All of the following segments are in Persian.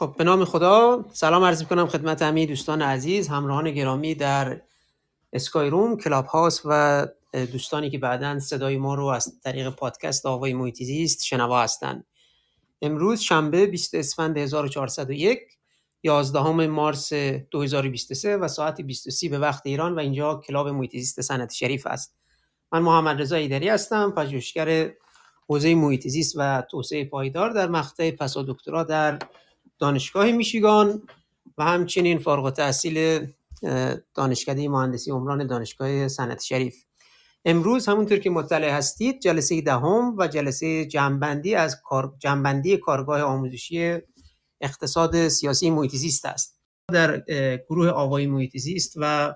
خب به نام خدا سلام عرض کنم خدمت همه دوستان عزیز همراهان گرامی در Skyroom Clubhouse و دوستانی که بعدا صدای ما رو از طریق پادکست آوای محیط زیست شنوا هستند امروز شنبه 20 اسفند 1401 11 مارس 2023 و ساعت 23 به وقت ایران و اینجا club محیط زیست صنعتی شریف است. من محمد رضا ایدری هستم پژوهشگر حوزه محیط زیست و توسعه پایدار در مقطع پسا دکترا در دانشگاه میشیگان و همچنین فارغ التحصیل دانشکده مهندسی عمران دانشگاه سنت شریف. امروز همونطور که مطلع هستید جلسه دهم و جلسه جنبندی از کار... جنبندی کارگاه آموزشی اقتصاد سیاسی محیط زیست است. در گروه آوای محیط زیست و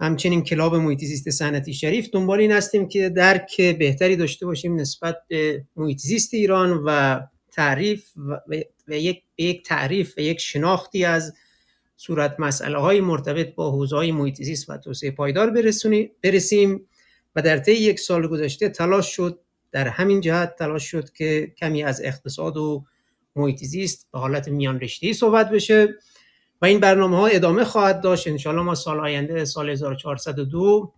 همچنین کلاب محیط زیست صنعتی شریف دنبال این هستیم که درک بهتری داشته باشیم نسبت به محیط زیست ایران و تعریف و یک یک تعریف و یک شناختی از صورت مسئله های مرتبط با حوزه های محیط زیست و توسعه پایدار برسیم و در طی یک سال گذشته تلاش شد در همین جهت تلاش شد که کمی از اقتصاد و محیط زیست به حالت میان رشته‌ای صحبت بشه و این برنامه ها ادامه خواهد داشت. انشالله ما سال آینده سال 1402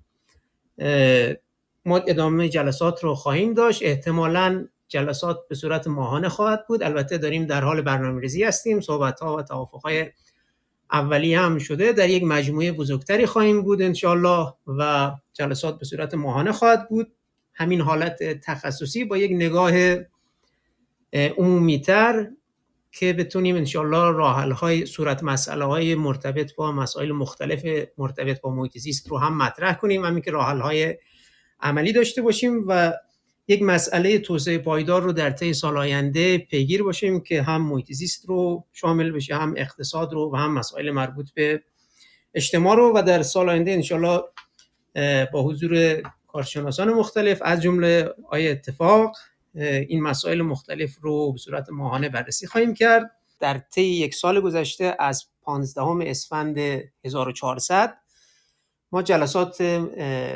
ما ادامه جلسات رو خواهیم داشت. احتمالا جلسات به صورت ماهانه خواهد بود. البته داریم در حال برنامه ریزی هستیم. صحبت ها و توافق های اولی هم شده. در یک مجموعه بزرگتری خواهیم بود انشالله و جلسات به صورت ماهانه خواهد بود. همین حالت تخصصی با یک نگاه عمومیتر که بتونیم انشالله راحل های صورت مسئله های مرتبط با مسائل مختلف مرتبط با محیط رو هم مطرح کنیم. همین که راحل های عملی داشته باشیم و یک مسئله توسعه پایدار رو در طی سال آینده پیگیر باشیم که هم محیط زیست رو شامل بشه هم اقتصاد رو و هم مسائل مربوط به اجتماع رو. و در سال آینده انشالله با حضور کارشناسان مختلف از جمله آیه اتفاق این مسائل مختلف رو به صورت ماهانه بررسی خواهیم کرد. در طی یک سال گذشته از 15 اسفند 1400 ما جلسات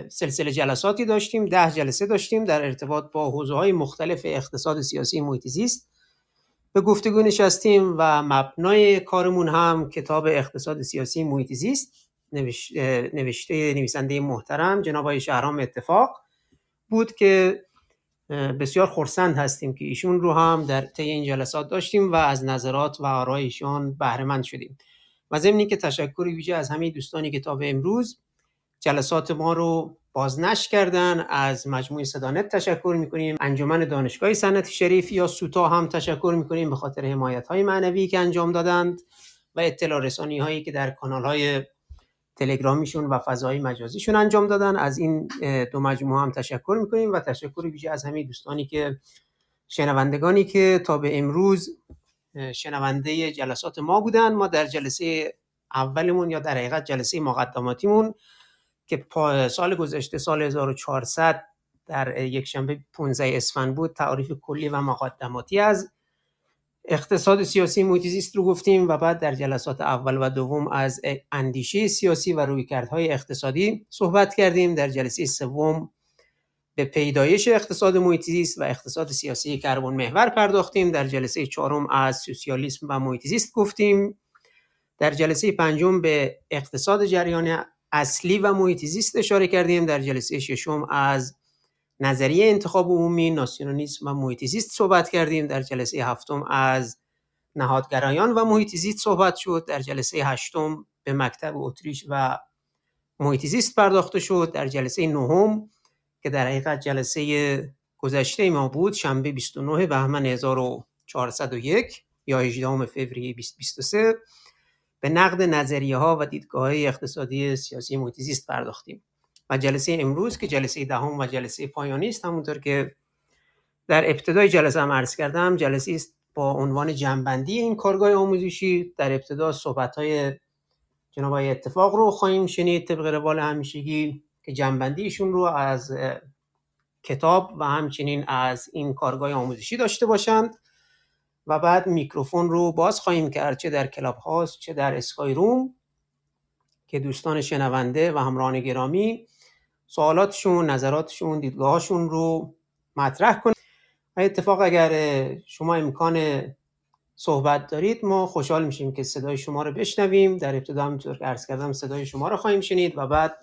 سلسله جلساتی داشتیم ده جلسه داشتیم در ارتباط با حوزه های مختلف اقتصاد سیاسی محیط زیست. به گفتگو نشستیم و مبنای کارمون هم کتاب اقتصاد سیاسی محیط نوشته نویسنده محترم جناب آقای شهرام اتفاق بود که بسیار خرسند هستیم که ایشون رو هم در طی این جلسات داشتیم و از نظرات و آرای ایشون بهره شدیم. و ضمن که تشکر ویژه از همه دوستانی که تا به امروز جلسات ما رو بازنشر کردن. از مجموعه صدانت تشکر می‌کنیم. انجمن دانشگاه صنعتی شریف یا سوتا هم تشکر می‌کنیم به خاطر حمایت های معنوی که انجام دادند و اطلاع رسانی هایی که در کانال های تلگرامیشون و فضای مجازیشون انجام دادن. از این دو مجموعه هم تشکر می‌کنیم و تشکر ویژه از همه دوستانی که شنوندگانی که تا به امروز شنونده جلسات ما بودن. ما در جلسه اولمون یا در حقیقت جلسه مقدماتیمون که سال گذشته سال 1400 در یک شنبه 15 اسفند بود تعریف کلی و مقدماتی از اقتصاد سیاسی محیط زیست رو گفتیم و بعد در جلسات اول و دوم از اندیشه سیاسی و رویکردهای اقتصادی صحبت کردیم. در جلسه سوم به پیدایش اقتصاد محیط زیست و اقتصاد سیاسی کربن محور پرداختیم. در جلسه چهارم از سوسیالیسم و محیط زیست گفتیم. در جلسه پنجم به اقتصاد جریان اصلی و محیط زیست اشاره کردیم در جلسه ششم از نظریه انتخاب عمومی ناسیونالیسم و محیط زیست صحبت کردیم. در جلسه هفتم از نهادگرایان و محیط زیست صحبت شد. در جلسه هشتم به مکتب اتریش و محیط زیست پرداخته شد. در جلسه نهم که در حقیقت جلسه گذشته ما بود شنبه 29 بهمن 1401 یا 18 فوریه 2023 به نقد نظریه ها و دیدگاه های اقتصادی سیاسی محیط زیست پرداختیم. و جلسه امروز که جلسه دهم و جلسه پایانی است همونطور که در ابتدای جلسه هم عرض کردم جلسه است با عنوان جنبندی این کارگاه آموزشی. در ابتدا صحبت های جناب اتفاق رو خواهیم شنید طبق روال همیشگی که جنبندیشون رو از کتاب و همچنین از این کارگاه آموزشی داشته باشند. و بعد میکروفون رو باز خواهیم کرد چه در Clubhouse چه در Skyroom که دوستان شنونده و همراهان گرامی سوالاتشون نظراتشون دیدگاهاشون رو مطرح کنید. و اتفاق اگر شما امکان صحبت دارید ما خوشحال میشیم که صدای شما رو بشنویم. در ابتدا همونطور که عرض کردم صدای شما رو خواهیم شنید و بعد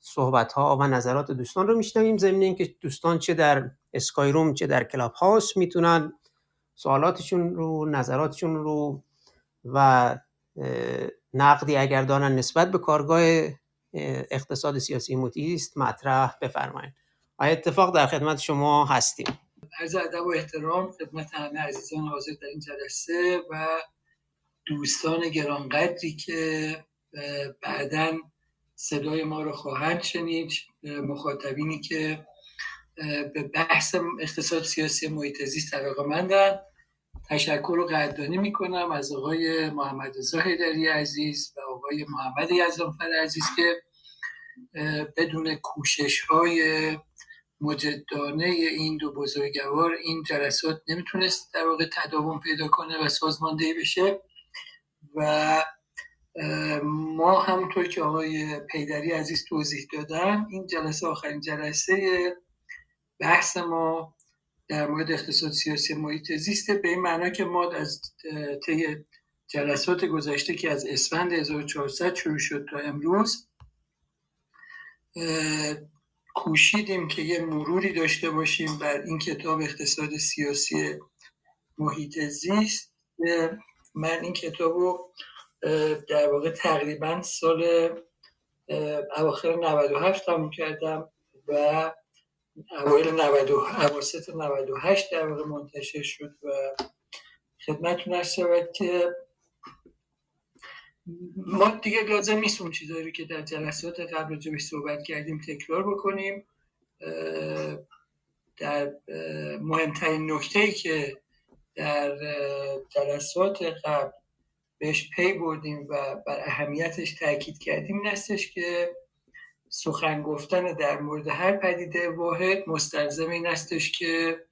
صحبت ها و نظرات دوستان رو میشنویم. ضمن اینکه دوستان چه در Skyroom چه در Clubhouse می‌تونن سوالاتشون رو نظراتشون رو و نقدی اگر دارن نسبت به کارگاه اقتصاد سیاسی موتیست مطرح بفرمایید. آیا اتفاق در خدمت شما هستیم؟ عرض ادب و احترام خدمت همه عزیزان حاضر در این جلسه و دوستان گرانقدری که بعدا صدای ما رو خواهند شنید. مخاطبینی که به بحث اقتصاد سیاسی محیط زیست مندن تشکر و قدردانی می‌کنم از آقای محمد رضا عزیز و آقای محمد یزدانفر عزیز که بدون کوشش های مجدانه این دو بزرگوار این جلسات نمی‌تونست در واقع تداوم پیدا کنه و سازماندهی بشه و ما همونطور که آقای پیدری عزیز توضیح دادن این جلسه آخرین جلسه بحث ما در مورد اقتصاد سیاسی محیط زیسته به این معنا که ما از طی جلسات گذشته که از اسفند 1400 شروع شد تا امروز کوشیدیم که یه مروری داشته باشیم بر این کتاب اقتصاد سیاسی محیط زیست. من این کتاب رو در واقع تقریبا سال اواخر 97 تموم کردم و اوایل 90 اواسط 98 در واقع منتشر شد و خدمتتون هست شود که ما دیگه لازم نیست اون چیزایی که در جلسات قبل راجبش صحبت کردیم تکرار بکنیم. در مهمترین نکته که در جلسات قبل بهش پی بردیم و بر اهمیتش تاکید کردیم نستش که سخن گفتن در مورد هر پدیده واحد مستلزم این استش که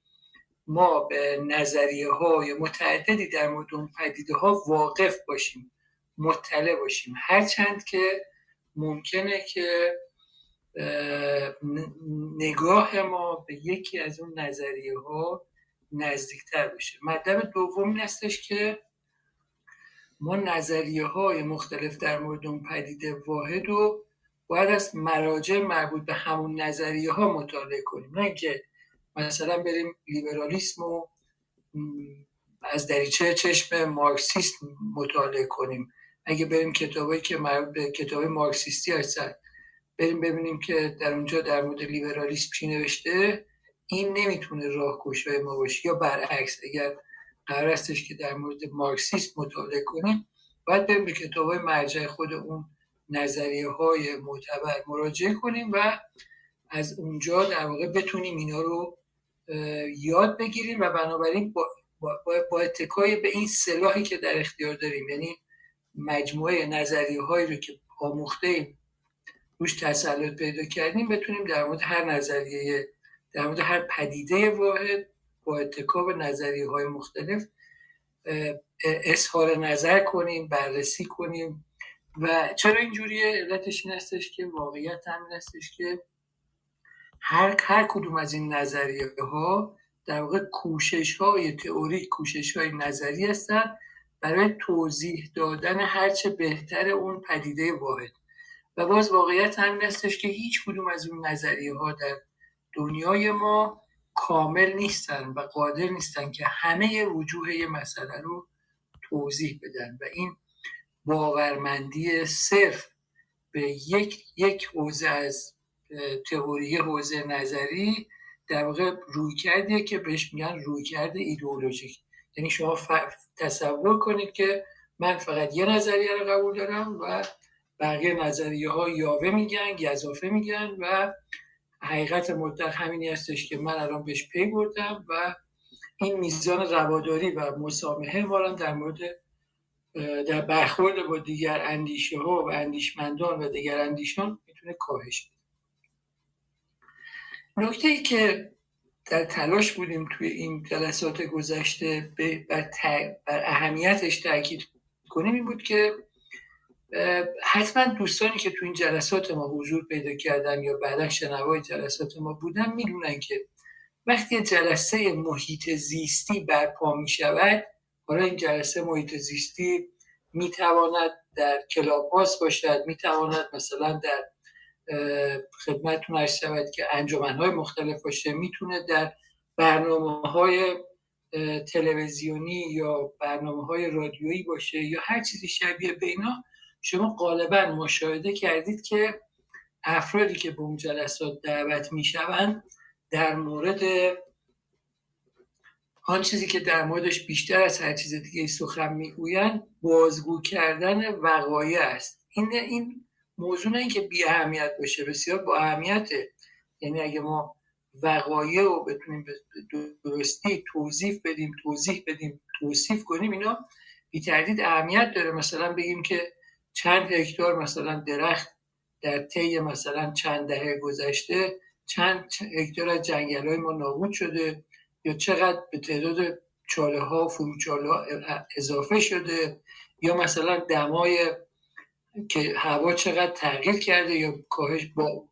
ما به نظریه های متعددی در مورد اون پدیده ها واقف باشیم مطلع باشیم. هرچند که ممکنه که نگاه ما به یکی از اون نظریه ها نزدیکتر بشه. مطلب دوم این هستش که ما نظریه های مختلف در مورد اون پدیده واحد و باید از مراجع مربوط به همون نظریه ها مطالعه کنیم نه که مثلا بریم لیبرالیسم و از دریچه چشم مارکسیست مطالعه کنیم. اگه بریم کتابایی که مربوط به کتاب مارکسیستی هستن بریم ببینیم که در اونجا در مورد لیبرالیسم چی نوشته این نمی‌تونه راهگشای ما باشه. یا برعکس اگر قرار استش که در مورد مارکسیسم مطالعه کنیم باید بریم به کتاب های مرجع خود اون نظریه های معتبر مراجعه کنیم و از اونجا در واقع بتونیم اینا رو یاد بگیریم و بنابراین با, با, با اتکای به این سلاحی که در اختیار داریم یعنی مجموعه نظریه هایی رو که آموخته ایم روش تسلط پیدا کردیم بتونیم در مورد هر نظریه در مورد هر پدیده واحد با اتکا به نظریه های مختلف اظهار نظر کنیم بررسی کنیم و چرا اینجوریه علتش این هستش که؟ واقعیت همین هستش که هر هر کدوم از این نظریه ها در واقع کوشش های تئوریک کوشش های نظری هستن برای توضیح دادن هرچه بهتر اون پدیده واحد. و باز واقعیت همین هستش که هیچ کدوم از اون نظریه ها در دنیای ما کامل نیستن و قادر نیستن که همه وجوه مسئله رو توضیح بدن. و این باورمندی صرف به یک یک حوزه از تئوری حوزه نظری در واقع روی کرده که بهش میگن روی کرده ایدئولوژیک. یعنی شما تصور کنید که من فقط یه نظریه رو قبول دارم و بقیه نظریه ها یاوه میگن گذافه میگن و حقیقت مطلق همینی هستش که من الان بهش پی بردم و این میزان رواداری و مسامحه ما در مورد در برخورد با دیگر اندیشه ها و اندیشمندان و دیگر اندیشان می‌تونه کاهش بده. نکته ای که در تلاش بودیم توی این جلسات گذشته بر, بر اهمیتش تاکید کنیم این بود که حتما دوستانی که تو این جلسات ما حضور پیدا کردن یا بعدا شنوای جلسات ما بودن می‌دونن که وقتی جلسه محیط زیستی برپا می شود حالا این جلسه محیط زیستی می تواند در کلاب باشد می تواند مثلا در خدمتتون ارز شود که انجمن های مختلف باشه می‌تونه در برنامه های تلویزیونی یا برنامه های رادیویی باشه یا هر چیزی شبیه به اینا شما غالبا مشاهده کردید که افرادی که به اون جلسات دعوت می‌شوند در مورد آن چیزی که در موردش بیشتر از هر چیز دیگه سخن می‌گویند بازگو کردن وقایع است. این این موضوع نه اینکه بی اهمیت باشه بسیار با اهمیته. یعنی اگه ما وقایع رو بتونیم به درستی توضیح بدیم توضیح بدیم توصیف کنیم اینا بی تردید اهمیت داره. مثلا بگیم که چند هکتار مثلا درخت در طی مثلا چند دهه گذشته چند هکتار از جنگل ما نابود شده. یا چقدر به تعداد چاله ها فروچاله ها اضافه شده یا مثلا دمای که هوا چقدر تغییر کرده یا کاهش با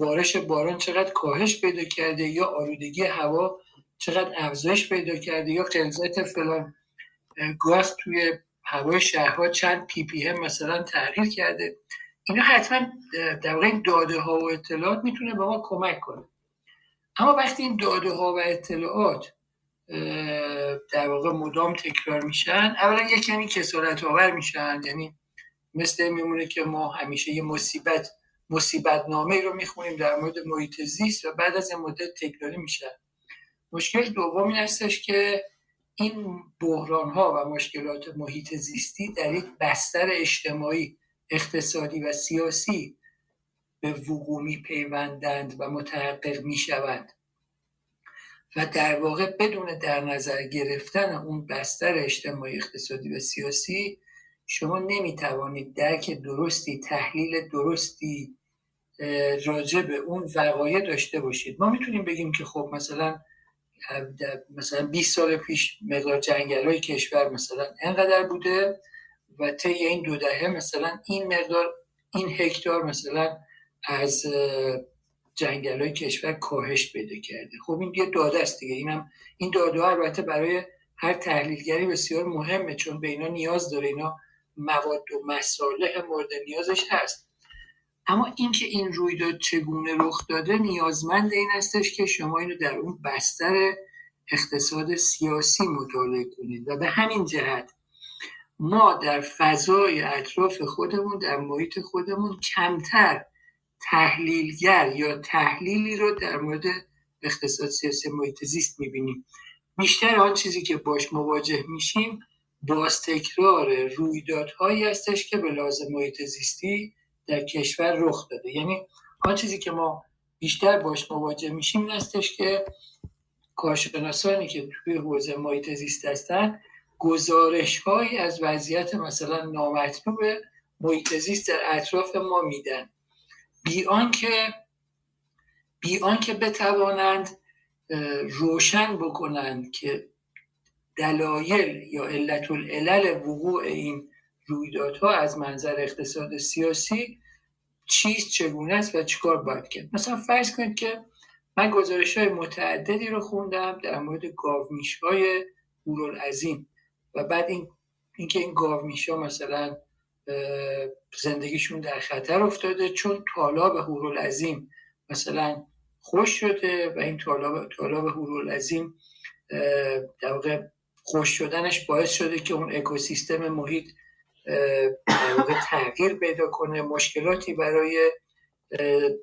بارش باران چقدر کاهش پیدا کرده یا آلودگی هوا چقدر افزایش پیدا کرده یا غلظت فلان گاز توی هوای شهرها چند پی پی هم مثلا تغییر کرده. اینا حتما در واقع داده ها و اطلاعات می‌تونه به ما کمک کنه. اما وقتی این داده ها و اطلاعات در واقع مدام تکرار میشن اولا یک کمی کسارت آور میشن یعنی مثل میمونه که ما همیشه یه مصیبت مصیبت نامه رو می‌خونیم در مورد محیط زیست و بعد از این مدت تکراری میشن. مشکل دوم این هستش که این بحران ها و مشکلات محیط زیستی در یک بستر اجتماعی اقتصادی و سیاسی به وقوع می پیوندند و متحقق می شوند و در واقع بدون در نظر گرفتن اون بستر اجتماعی اقتصادی و سیاسی شما نمی توانید درک درستی تحلیل درستی راجع به اون وقایع داشته باشید. ما می‌تونیم بگیم که خب مثلا مثلا 20 سال پیش مقدار جنگل های کشور مثلا انقدر بوده و طی این دو دهه مثلا این مقدار این هکتار مثلا از جنگل های کشور کاهش پیدا کرده. خب این یه داده است دیگه. اینم این داده ها البته برای هر تحلیلگری بسیار مهمه چون به اینا نیاز داره. اینا مواد و مصالح مورد نیازش هست. اما اینکه این رویداد چگونه رخ داده نیازمند این استش که شما اینو در اون بستر اقتصاد سیاسی مطالعه کنید. و به همین جهت ما در فضای اطراف خودمون در محیط خودمون کمتر تحلیلگر یا تحلیلی رو در مورد اقتصاد سیاسی محیط زیست می‌بینیم. بیشتر آن چیزی که باش مواجه میشیم باز تکرار رویدادهایی هستش که به لازم محیط زیستی در کشور رخ داده. یعنی آن چیزی که ما بیشتر باش مواجه میشیم این هستش که کارشناسانی که توی حوزه محیط زیست هستن گزارش هایی از وضعیت مثلا نامطلوب محیط زیست در اطراف ما میدن. بی آنکه بی آنکه بتوانند روشن بکنند که دلایل یا علت العلل وقوع این رویدادها از منظر اقتصاد سیاسی چیست چگونه است و چیکار باید کرد. مثلا فرض کنید که من گزارش های متعددی رو خوندم در مورد گاومیش های هورالعظیم و بعد این اینکه این گاومیش ها مثلا زندگیشون در خطر افتاده چون تالاب هورالعظیم مثلا خوش شده و این تالاب تالاب هورالعظیم در واقع خوش شدنش باعث شده که اون اکوسیستم محیط تغییر پیدا کنه. مشکلاتی برای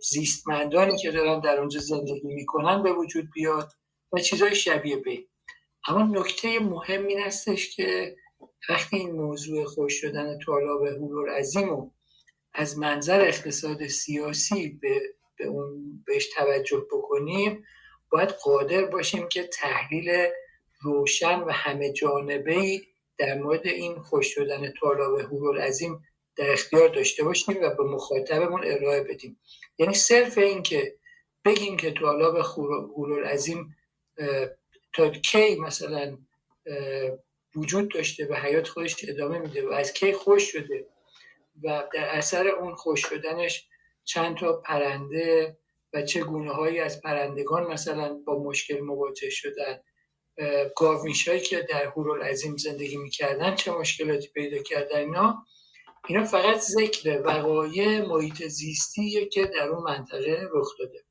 زیستمندانی که دارن در اونجا زندگی می‌کنن به وجود بیاد و چیزهای شبیه به. اما نکته مهم این هستش که وقتی این موضوع خوش شدن طالاب هورور عظیم و از منظر اقتصاد سیاسی به, به اون بهش توجه بکنیم باید قادر باشیم که تحلیل روشن و همه جانبه در مورد این خوش شدن طالاب هورول عظیم در اختیار داشته باشیم و به مخاطبمون ارائه بدیم. یعنی صرف این که بگیم که طالاب هورول عظیم تا کی مثلا وجود داشته و حیات خودش ادامه میده و از کی خوش شده و در اثر اون خوش شدنش چند تا پرنده و چه گونه هایی از پرندگان مثلا با مشکل مواجه شدن گاومیشایی که در هورالعظیم زندگی می‌کردن چه مشکلاتی پیدا کردن اینا اینا فقط ذکر وقایع محیط زیستیه که در اون منطقه رخ داده.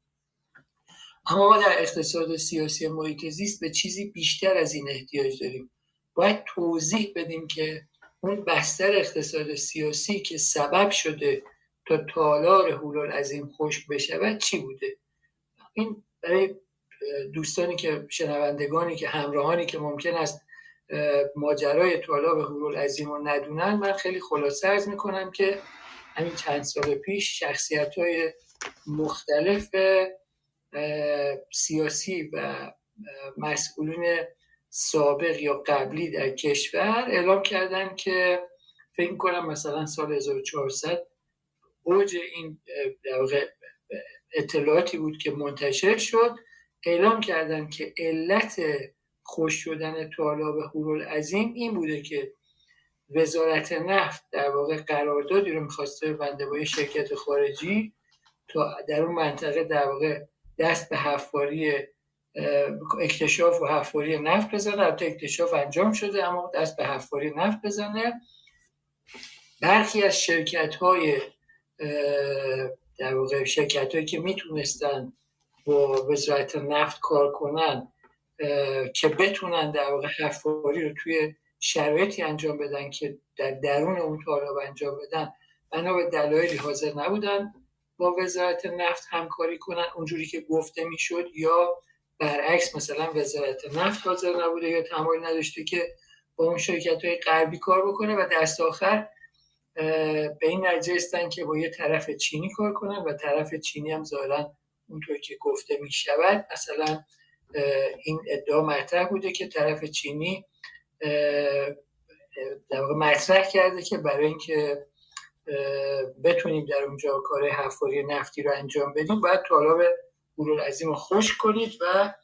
اما ما در اقتصاد سیاسی محیط زیست به چیزی بیشتر از این احتیاج داریم. باید توضیح بدیم که اون بستر اقتصاد سیاسی که سبب شده تا تالار عظیم خشک بشود چی بوده؟ این برای دوستانی که شنوندگانی که همراهانی که ممکن است ماجرای حلول عظیم رو ندونن من خیلی خلاصه ارز می‌کنم که همین چند سال پیش شخصیت های مختلف سیاسی و مسئولین سابق یا قبلی در کشور اعلام کردن که فکر کنم مثلا سال 1400 اوج این اطلاعاتی بود که منتشر شد. اعلام کردن که علت خوش شدن طالاب عظیم این بوده که وزارت نفت در واقع قراردادی رو می‌خواسته بنده با شرکت خارجی تا در اون منطقه در واقع دست به حفاری اکتشاف و حفاری نفت بزنه. البته اکتشاف انجام شده اما دست به حفاری نفت بزنه. برخی از شرکت های در واقع شرکت هایی که می‌تونستن با وزارت نفت کار کنن که بتونن در واقع حفاری رو توی شرایطی انجام بدن که در درون اون طالب انجام بدن بنا به دلایلی حاضر نبودن با وزارت نفت همکاری کنن. اونجوری که گفته می‌شد یا برعکس مثلا وزارت نفت حاضر نبوده یا تمایل نداشته که با اون شرکت های غربی کار بکنه و دست آخر به این نتیجه استن که با یه طرف چینی کار کنن و طرف چینی هم ظاهرا اونطور که گفته می شود مثلا این ادعا مطرح بوده که طرف چینی در واقع مطرح کرده که برای اینکه بتونیم در اونجا کار حفاری نفتی رو انجام بدیم باید طالب برول عظیم رو خوش کنید و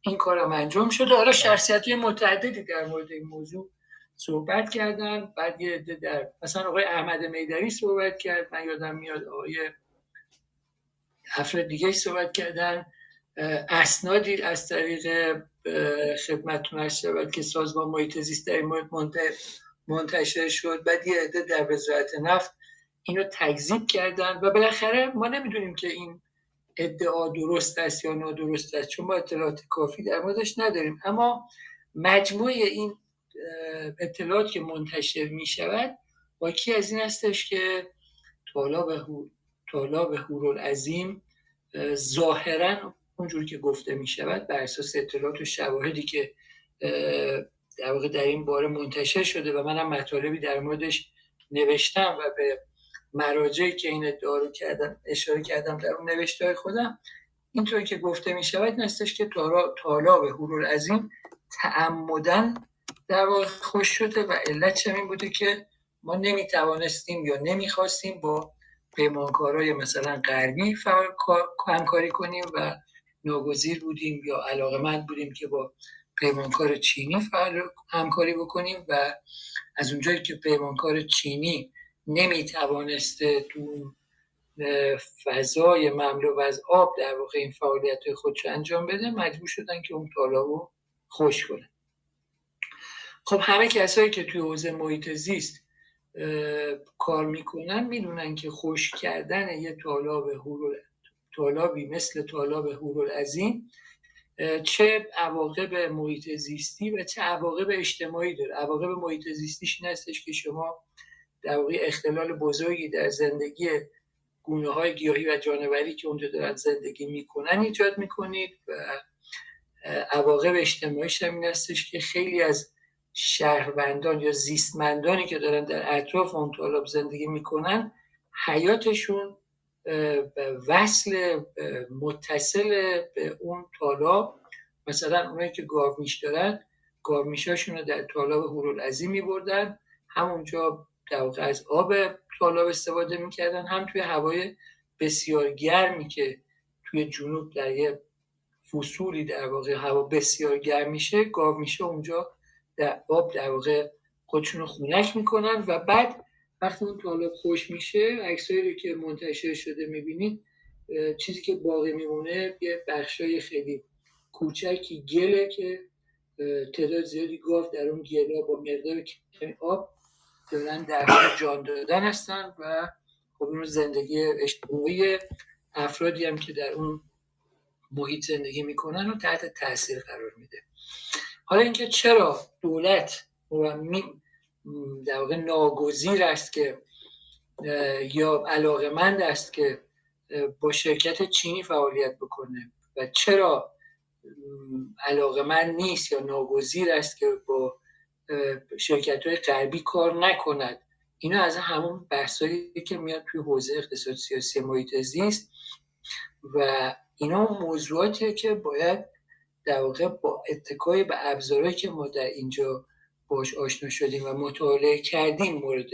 این کار هم انجام شده. حالا شخصیت متعددی در مورد این موضوع صحبت کردن. بعد یه در مثلا آقای احمد میدری صحبت کرد. من یادم میاد آقای افراد دیگه صحبت کردن. اسنادی از طریق خدمتتون ارز شود که سازمان محیط زیست در این مورد منتشر شد. بعد یه عده در وزارت نفت اینو تکذیب کردن و بالاخره ما نمی‌دونیم که این ادعا درست است یا نادرست است؟ چون ما اطلاعات کافی در موردش نداریم. اما مجموع این اطلاعات که منتشر می شود واکی از این هستش که طالاب هورول عظیم ظاهرا اونجور که گفته می شود بر اساس اطلاعات و شواهدی که در واقع در این باره منتشر شده و منم مطالبی در موردش نوشتم و به مراجعی که این ادعا رو کردم اشاره کردم در اون نوشته خودم اینطوری که گفته می شود نستش که طالاب هورول عظیم تعمدن در واقع خوش شده و علت چه بوده که ما نمی توانستیم یا نمی‌خواستیم با پیمانکارای مثلا غربی همکاری کنیم و ناگزیر بودیم یا علاقه من بودیم که با پیمانکار چینی همکاری بکنیم و از اونجایی که پیمانکار چینی نمی توانسته تو فضای مملو از آب در واقع این فعالیت خودش انجام بده مجبور شدن که اون طالب رو خوش کنه. خب همه کسایی که توی حوزه محیط زیست کار می‌کنن می‌دونن که خوش کردن یه طالاب هورول طالابی مثل طالاب هورول عظیم چه عواقب محیط زیستی و چه عواقب اجتماعی داره. عواقب محیط زیستیش این هستش که شما در واقع اختلال بزرگی در زندگی گونه های گیاهی و جانوری که اونجا دارن زندگی می‌کنن ایجاد می‌کنید و عواقب اجتماعیش هم این هستش که خیلی از شهروندان یا زیستمندانی که دارن در اطراف اون طالب زندگی می‌کنن حیاتشون وصل متصل به اون طالاب مثلا اونایی که گاومیش دارن گاومیشاشون رو در طالاب هورالعظیم میبردن همونجا در واقع از آب طالاب استفاده می‌کردن. هم توی هوای بسیار گرمی که توی جنوب در یه فصولی در واقع هوا بسیار گرم میشه گاو میشه اونجا در آب در واقع خودشون رو خونک می‌کنن و بعد وقتی اون طالب خوش میشه عکسایی رو که منتشر شده می‌بینید چیزی که باقی میمونه یه بخشای خیلی کوچکی گله که تعداد زیادی گاو در اون گلا با مقدار آب دارن در جان دادن هستن و خب اون زندگی اجتماعی افرادی هم که در اون محیط زندگی می‌کنن و تحت تاثیر قرار میده. حالا اینکه چرا دولت در واقع ناگزیر است که یا علاقمند است که با شرکت چینی فعالیت بکنه و چرا علاقمند نیست یا ناگزیر است که با شرکت های غربی کار نکند. اینا از همون بحثایی که میاد توی حوزه اقتصاد سیاسی محیط زیست و اینا موضوعاتیه که باید در واقع با اتکای به ابزارهایی که ما در اینجا باش آشنا شدیم و مطالعه کردیم مورد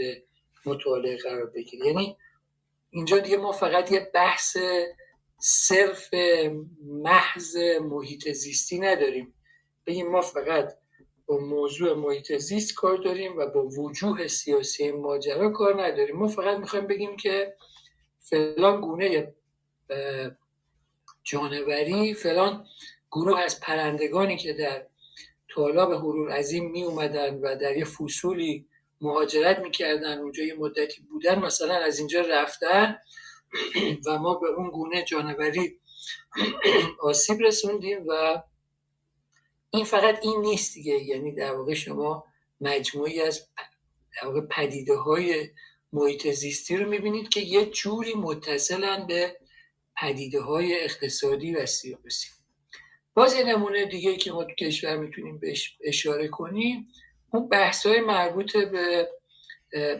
مطالعه قرار بگیریم یعنی اینجا دیگه ما فقط یه بحث صرف محض محیط زیستی نداریم. بگیم ما فقط با موضوع محیط زیست کار داریم و با وجوه سیاسی ماجرا کار نداریم. ما فقط می‌خوایم بگیم که فلان گونه جانوری فلان گروه از پرندگانی که در طالاب حرور عظیم می اومدن و در یه فصولی مهاجرت می‌کردن اونجا یه مدتی بودن مثلا از اینجا رفتن و ما به اون گونه جانوری آسیب رسوندیم و این فقط این نیست دیگه. یعنی در واقع شما مجموعی از در واقع پدیده های محیط زیستی رو می‌بینید که یه جوری متصلن به پدیده های اقتصادی و سیاسی. باز یه نمونه دیگه که ما تو کشور می‌تونیم بهش اشاره کنیم اون بحث های مربوط به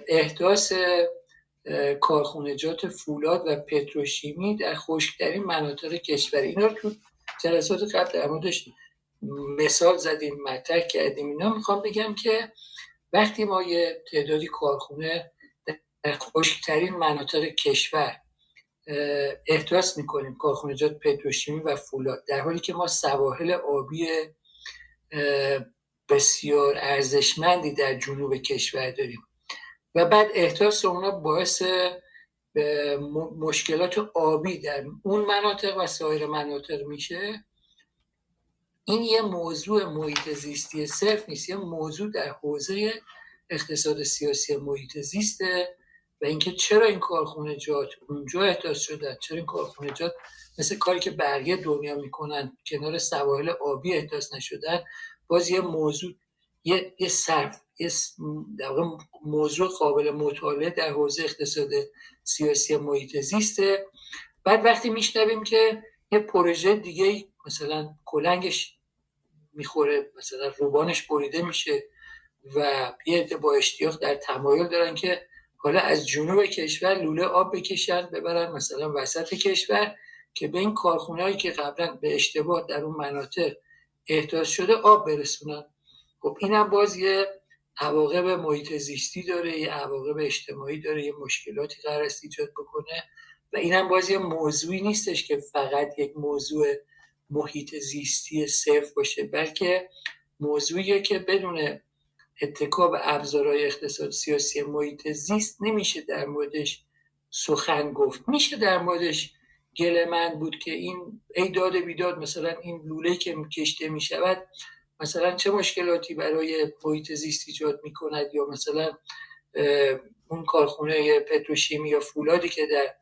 احداث کارخونجات فولاد و پتروشیمی در خشکترین مناطق کشور. اینا رو تو جلسات قبل در مثال زدیم مطرح کردیم. اینا می‌خوام بگم که وقتی ما یه تعدادی کارخونه در خشکترین مناطق کشور احداث می‌کنیم کارخونجات پتروشیمی و فولاد در حالی که ما سواحل آبی بسیار ارزشمندی در جنوب کشور داریم. و بعد احداث اونا باعث مشکلات آبی در اون مناطق و سایر مناطق میشه. این یه موضوع محیط زیستی صرف نیست یه موضوع در حوزه اقتصاد سیاسی محیط زیسته و اینکه چرا این کارخونجات اونجا احداث شدن چرا این کارخونجات مثل کاری که بقیه دنیا می‌کنن کنار سواحل آبی احداث نشدن باز یه موضوع یه, یه صرف یه موضوع قابل مطالعه در حوزه اقتصاد سیاسی محیط زیسته. بعد وقتی میشنویم که یه پروژه دیگه مثلا کلنگش می‌خوره مثلا روبانش بریده میشه و یه عده با اشتیاق در تمایل دارن که حالا از جنوب کشور لوله آب بکشن ببرن مثلا وسط کشور که به این کارخونه که قبلا به اشتباه در اون مناطق احداث شده آب برسونن. خب اینم باز یه عواقب محیط زیستی داره یه عواقب اجتماعی داره یه مشکلاتی قرار است ایجاد بکنه و اینم باز یه موضوعی نیستش که فقط یک موضوع محیط زیستی صرف باشه بلکه موضوعیه که بدون اتکاب ابزارهای اقتصاد سیاسی محیط زیست نمیشه در موردش سخن گفت. میشه در موردش گله من بود که این ای داد بیداد مثلا این لوله که کشته می‌شود مثلا چه مشکلاتی برای محیط زیست ایجاد می‌کند؟ یا مثلا اون کارخونه پتروشیمی یا فولادی که در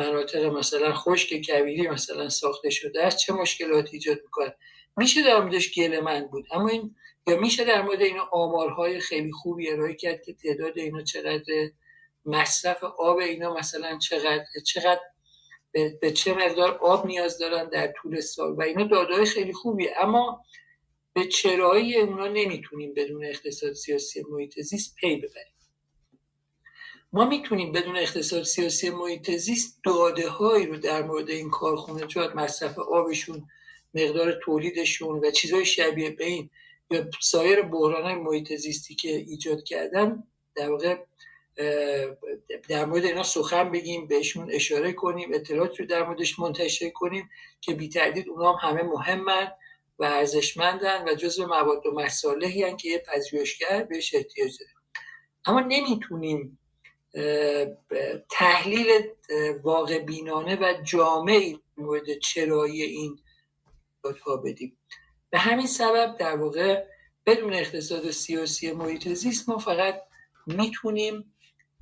مناطق مثلا خشک کویری مثلا ساخته شده است چه مشکلاتی ایجاد می‌کنه؟ میشه در موردش گله من بود اما این یا میشه در مورد اینا آمارهای خیلی خوبی ارائه کرد که تعداد اینا چقدر مصرف آب اینا مثلا چقدر چقدر به, چه مقدار آب نیاز دارن در طول سال؟ و اینا دادای خیلی خوبیه اما به چرایی اونا نمی‌تونیم بدون اقتصاد سیاسی محیط زیست پی ببریم. ما می‌تونیم بدون اقتصاد سیاسی محیط زیست داده هایی رو در مورد این کارخونه جات مصرف آبشون مقدار تولیدشون و چیزهای شبیه به این یا سایر بحران های محیط زیستی که ایجاد کردن در واقع در مورد اینا سخن بگیم بهشون اشاره کنیم اطلاعات رو در موردش منتشر کنیم که بی تردید اونا هم همه مهمن و ارزشمندن و جزو مواد و مصالحی که یه پژوهشگر بهش احتیاج داره. اما نمی‌تونیم تحلیل واقع بینانه و جامعی مورد چرایی این ها بدیم. به همین سبب در واقع بدون اقتصاد سیاسی محیط زیست ما فقط می‌تونیم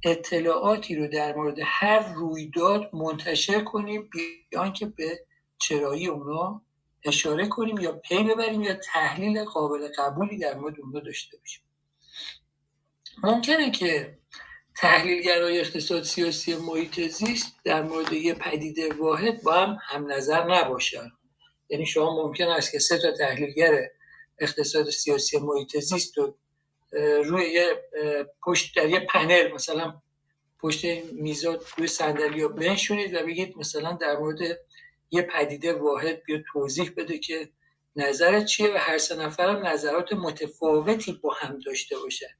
اطلاعاتی رو در مورد هر رویداد منتشر کنیم بیان که به چرایی اونا اشاره کنیم یا پی ببریم یا تحلیل قابل قبولی در مورد اونا داشته باشیم. ممکنه که تحلیلگرای اقتصاد سیاسی محیط زیست در مورد یه پدیده واحد با هم هم نظر نباشن. یعنی شما ممکن است که سه تا تحلیلگر اقتصاد سیاسی محیط زیست رو روی یه پشت در یه پنل مثلا پشت میزاد روی صندلی رو بنشونید و بگید مثلا در مورد یه پدیده واحد بیا توضیح بده که نظرت چیه و هر سه نفرم نظرات متفاوتی با هم داشته باشه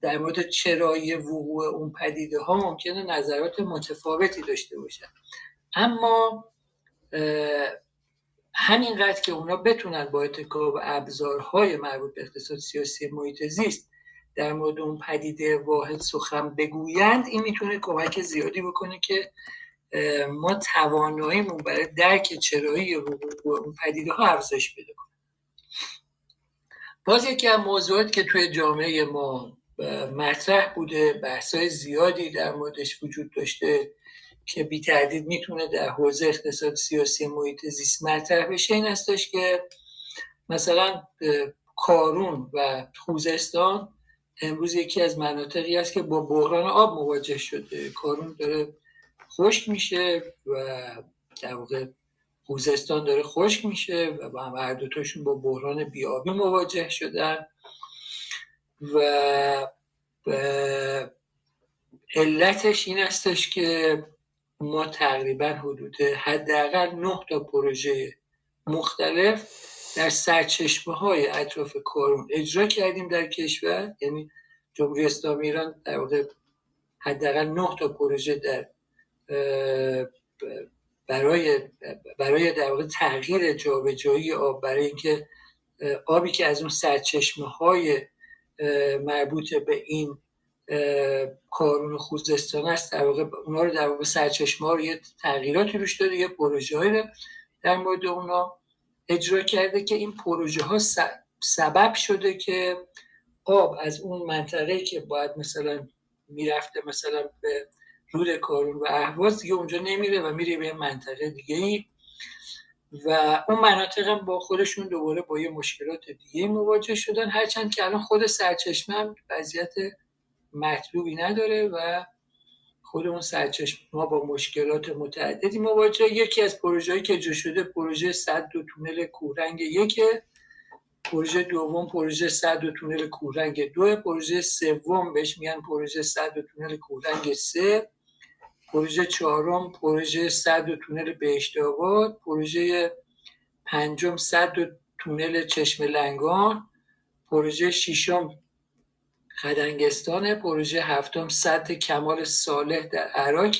در مورد چرایی وقوع اون پدیده ها ممکنه نظرات متفاوتی داشته باشن. اما همینقدر که اونا بتونن با اتکا و ابزارهای مربوط به اقتصاد سیاسی محیط زیست در مورد اون پدیده واحد سخن بگویند این می‌تونه کمک زیادی بکنه که ما تواناییمون برای درک چرایی اون پدیده ها افزایش پیدا کنه. باز یکی از موضوعات که توی جامعه ما مطرح بوده بحثای زیادی در موردش وجود داشته که بی تردید می‌تونه در حوزه اقتصاد سیاسی محیط زیست مطرح بشه. این هستش که مثلا کارون و خوزستان امروز یکی از مناطقی است که با بحران آب مواجه شده. کارون داره خشک میشه و در واقع خوزستان داره خشک میشه و با هم هر دوتاشون با بحران بیابی مواجه شدن. و علتش این استش که ما تقریبا حدود حداقل نه تا پروژه مختلف در سرچشمه های اطراف کارون اجرا کردیم در کشور. یعنی جمهوری اسلامی ایران در واقع حداقل نه تا پروژه در برای برای در واقع تغییر جابجایی آب برای اینکه آبی که از اون سرچشمه های مربوط به این کارون خوزستان است. در واقع اونا رو در واقع سرچشمه ها رو یه تغییراتی روش داده یه پروژه های در مورد اونا اجرا کرده که این پروژه ها سبب شده که آب از اون منطقه که باید مثلا می‌رفته مثلا به رود کارون و اهواز دیگه اونجا نمیره و میره به منطقه دیگه و اون مناطق هم با خودشون دوباره با یه مشکلات دیگه مواجه شدن. هرچند که الان خود سرچشمه هم وضعیت مطلوبی نداره و خود اون سرچشمه ما با مشکلات متعددی مواجه یکی از پروژه‌ای که اجرا شده پروژه صد و تونل کورنگ یک پروژه دوم پروژه صد و تونل کورنگ دو پروژه سوم بهش میگن پروژه صد و تونل کورنگ سه. پروژه چهارم پروژه صد و تونل بهشت آباد پروژه پنجم صد و تونل چشم لنگان پروژه ششم خدنگستان پروژه هفتم صد کمال صالح در عراق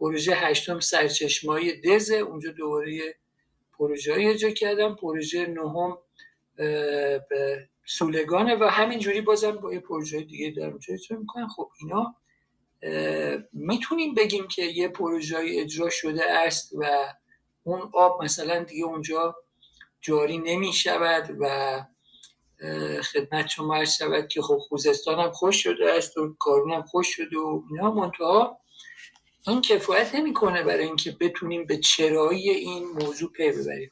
پروژه هشتم سرچشمای دزه اونجا دوباره پروژه های اجرا کردم پروژه نهم سولگانه و همینجوری بازم با یه پروژه دیگه دارم اجرا می‌کنن خب اینا می‌تونیم بگیم که یه پروژه اجرا شده است و اون آب مثلا دیگه اونجا جاری نمی شود و خدمت شما عرض شود که خب خوزستان هم خوش شده است و کارون هم خوش شده و اینا. منتها این کفایت نمی‌کنه برای اینکه بتونیم به چرایی این موضوع پی ببریم.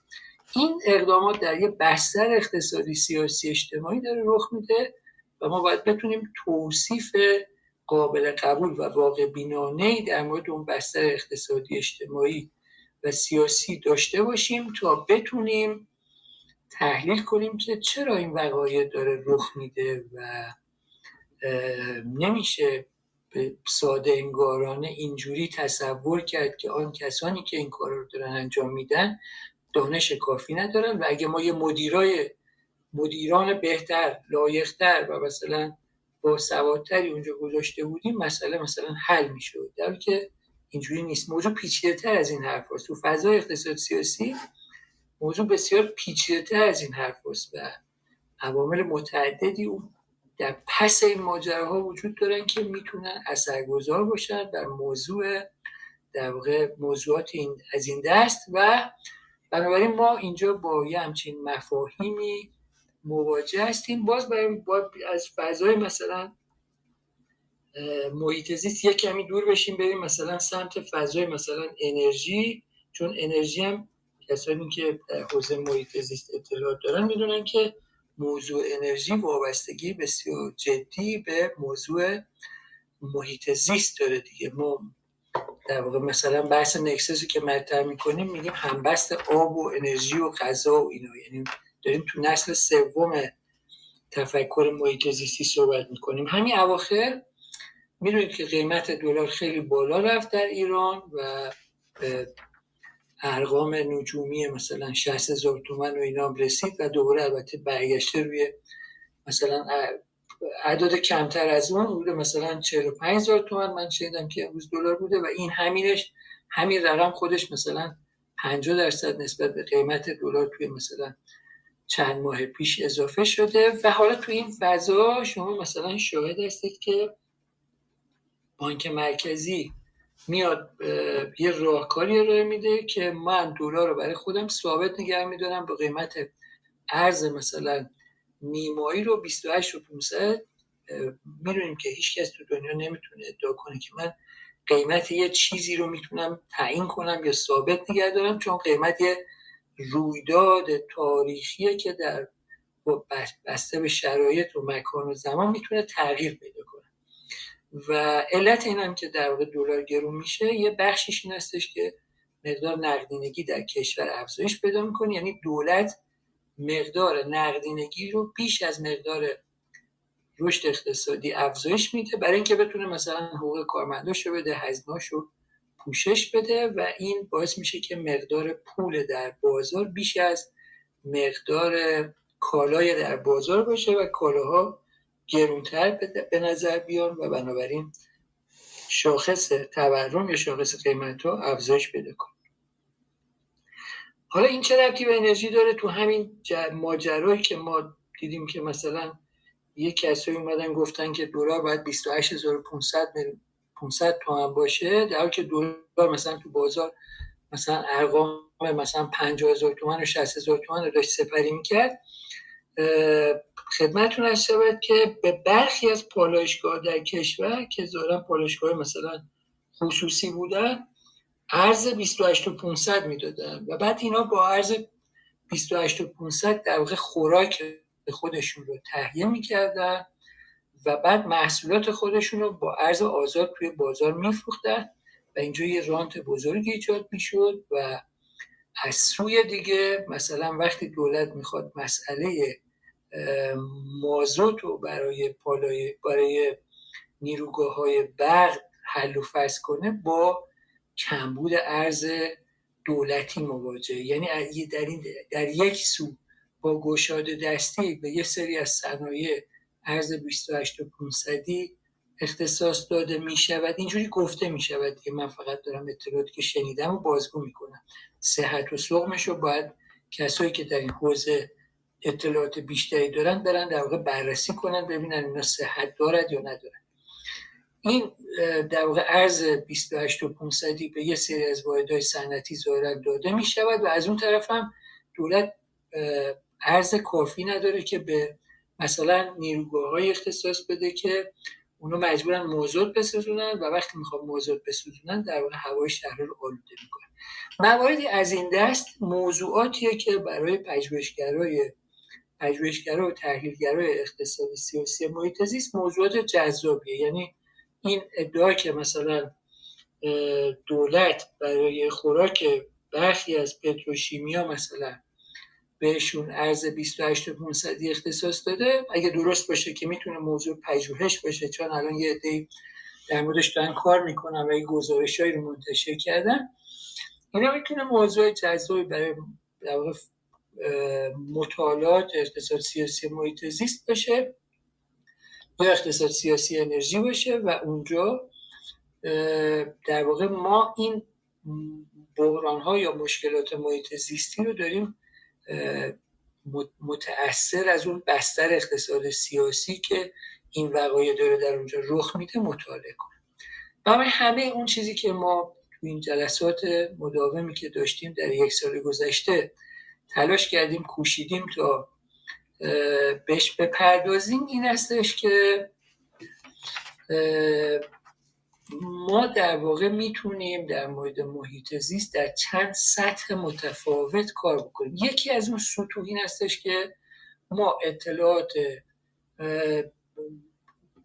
این اقدامات در یه بستر اقتصادی سیاسی اجتماعی داره رخ میده و ما باید بتونیم توصیف قابل قبول و واقع بینانه در مورد اون بستر اقتصادی اجتماعی و سیاسی داشته باشیم تا بتونیم تحلیل کنیم که چرا این وقایع داره رخ میده و نمیشه به ساده انگارانه اینجوری تصور کرد که آن کسانی که این کار رو دارن انجام میدن دانش کافی ندارن و اگه ما یه مدیرای مدیران بهتر لایقتر و مثلا با سوادتری اونجا گذاشته بودیم مسئله مثلا حل می‌شد. در که اینجوری نیست. موضوع پیچیده تر از این حرف هست. تو فضای اقتصاد سیاسی موضوع بسیار پیچیده تر از این حرف هست و عوامل متعددی اون در پس این ماجراها وجود دارن که می‌تونن اثرگذار باشن در موضوع در واقع موضوعات این از این دست. و بنابراین ما اینجا با یه همچین مفاهیمی مواجه هستیم. باز برای از فضای مثلا محیط زیست یک کمی دور بشیم بریم مثلا سمت فضای مثلا انرژی چون انرژی هم کسانی که حوزه محیط زیست اطلاعات دارن می‌دونن که موضوع انرژی وابستگی بسیار جدی به موضوع محیط زیست داره دیگه. ما در واقع مثلا بحث نکسس که مطرح می‌کنیم میگیم همبست آب و انرژی و غذا و اینا. یعنی داریم تو نسل سوم تفکر محیط زیستی صحبت می‌کنیم. همین اواخر می‌دونید که قیمت دلار خیلی بالا رفت در ایران و ارقام نجومی مثلا 60 هزار تومن و اینا رسید و دوباره البته برگشته روی مثلا اعداد کمتر از اون بوده مثلا 45 هزار تومن من شنیدم که امروز دلار بوده و این همینش همین رقم خودش مثلا 50 درصد نسبت به قیمت دلار توی مثلا چند ماه پیش اضافه شده و حالا توی این فضا شما مثلا شاهد هستید که بانک مرکزی میاد یه راهکاری ارائه میده که من دلار رو برای خودم ثابت نگه میدارم به قیمت ارز مثلا نیمایی رو 28 و 500 می‌دونیم که هیچ کس تو دنیا نمی‌تونه ادعا کنه که من قیمت یه چیزی رو می‌تونم تعیین کنم یا ثابت نگه دارم چون قیمت یه رویداد تاریخیه که در بسته به شرایط و مکان و زمان می‌تونه تغییر پیدا کنه. و علت این هم که در واقع دلار گرون میشه یه بخشش این هستش که مقدار نقدینگی در کشور افزایش پیدا می‌کنه. یعنی دولت مقدار نقدینگی رو بیش از مقدار رشد اقتصادی افزایش میده برای اینکه بتونه مثلا حقوق کارمنداش رو بده هزینه‌اش رو پوشش بده و این باعث میشه که مقدار پول در بازار بیش از مقدار کالای در بازار باشه و کالاها گرونتر به نظر بیان و بنابراین شاخص تورم یا شاخص قیمت ها افزایش بده کن حالا این چه ربطی به انرژی داره؟ تو همین ماجرایی که ما دیدیم که مثلا یه کسایی اومدن گفتن که دلار باید 28500 500 تومن باشه در حالی که دلار مثلا تو بازار مثلا ارقام مثلا 50000 تومن و 60000 تومن رو داشت سپری می‌کرد. خدمتتون از شود که به برخی از پالایشگاه در کشور که ظاهرا پالایشگاه مثلا خصوصی بودن ارز 28 و 500 می‌دادن و بعد اینا با ارز 28 و 500 در واقع خوراک خودشون رو تهیه می‌کردن. و بعد محصولات خودشون رو با ارز آزاد توی بازار میفروختن و اینجا یه رانت بزرگی ایجاد می‌شد و از سوی دیگه مثلا وقتی دولت می‌خواد مسئله مازوت رو برای پالای برای نیروگاه های برق حل و فصل کنه با کمبود ارز دولتی مواجه. یعنی در, این در یک سو با گشاده دستی به یه سری از صنایع ارز 28 و 500 اختصاص داده می شود اینجوری گفته می شود که من فقط دارم اطلاعاتی که شنیدم و بازگو می کنم صحت و سقمش رو باید کسایی که در این حوزه اطلاعات بیشتری دارن برن در واقع بررسی کنن ببینن اینا صحت دارد یا ندارد. این در واقع ارز 28 و 500 به یه سری از واحدهای صنعتی ظاهرا داده می شود و از اون طرف هم دولت ارز کافی نداره که به مثلا نیروگاه های اختصاص بده که اونو مجبورن موضوع بسوزونن و وقتی می‌خوان موضوع بسوزونن در واقع هوای شهر رو آلوده می‌کنن. مواردی از این دست موضوعاتیه که برای پژوهشگرای پژوهشگرا و تحلیلگرای اقتصاد سیاسی محیط زیست موضوعات جذابیه. یعنی این ادعا که مثلا دولت برای خوراک برخی از پتروشیمیا مثلا بهشون ارز 28 500 اختصاص داده. اگه درست باشه که می‌تونه موضوع پژوهش باشه چون الان یه عده در موردش دارن کار می‌کنن و این گزارشهایی رو منتشر کردن. اینا می‌تونه موضوع جذابی برای مطالعات اقتصاد سیاسی محیط زیست باشه یا اقتصاد سیاسی انرژی باشه و اونجا در واقع ما این بحران ها یا مشکلات محیط زیستی رو داریم متأثر از اون بستر اقتصاد سیاسی که این وقایع داره در اونجا رخ میده مطالعه کنم برای همه اون چیزی که ما تو این جلسات مداومی که داشتیم در یک سال گذشته تلاش کردیم کوشیدیم تا بهش بپردازیم این استش که ما در واقع می‌تونیم در مورد محیط زیست در چند سطح متفاوت کار بکنیم. یکی از اون سطوح این هستش که ما اطلاعات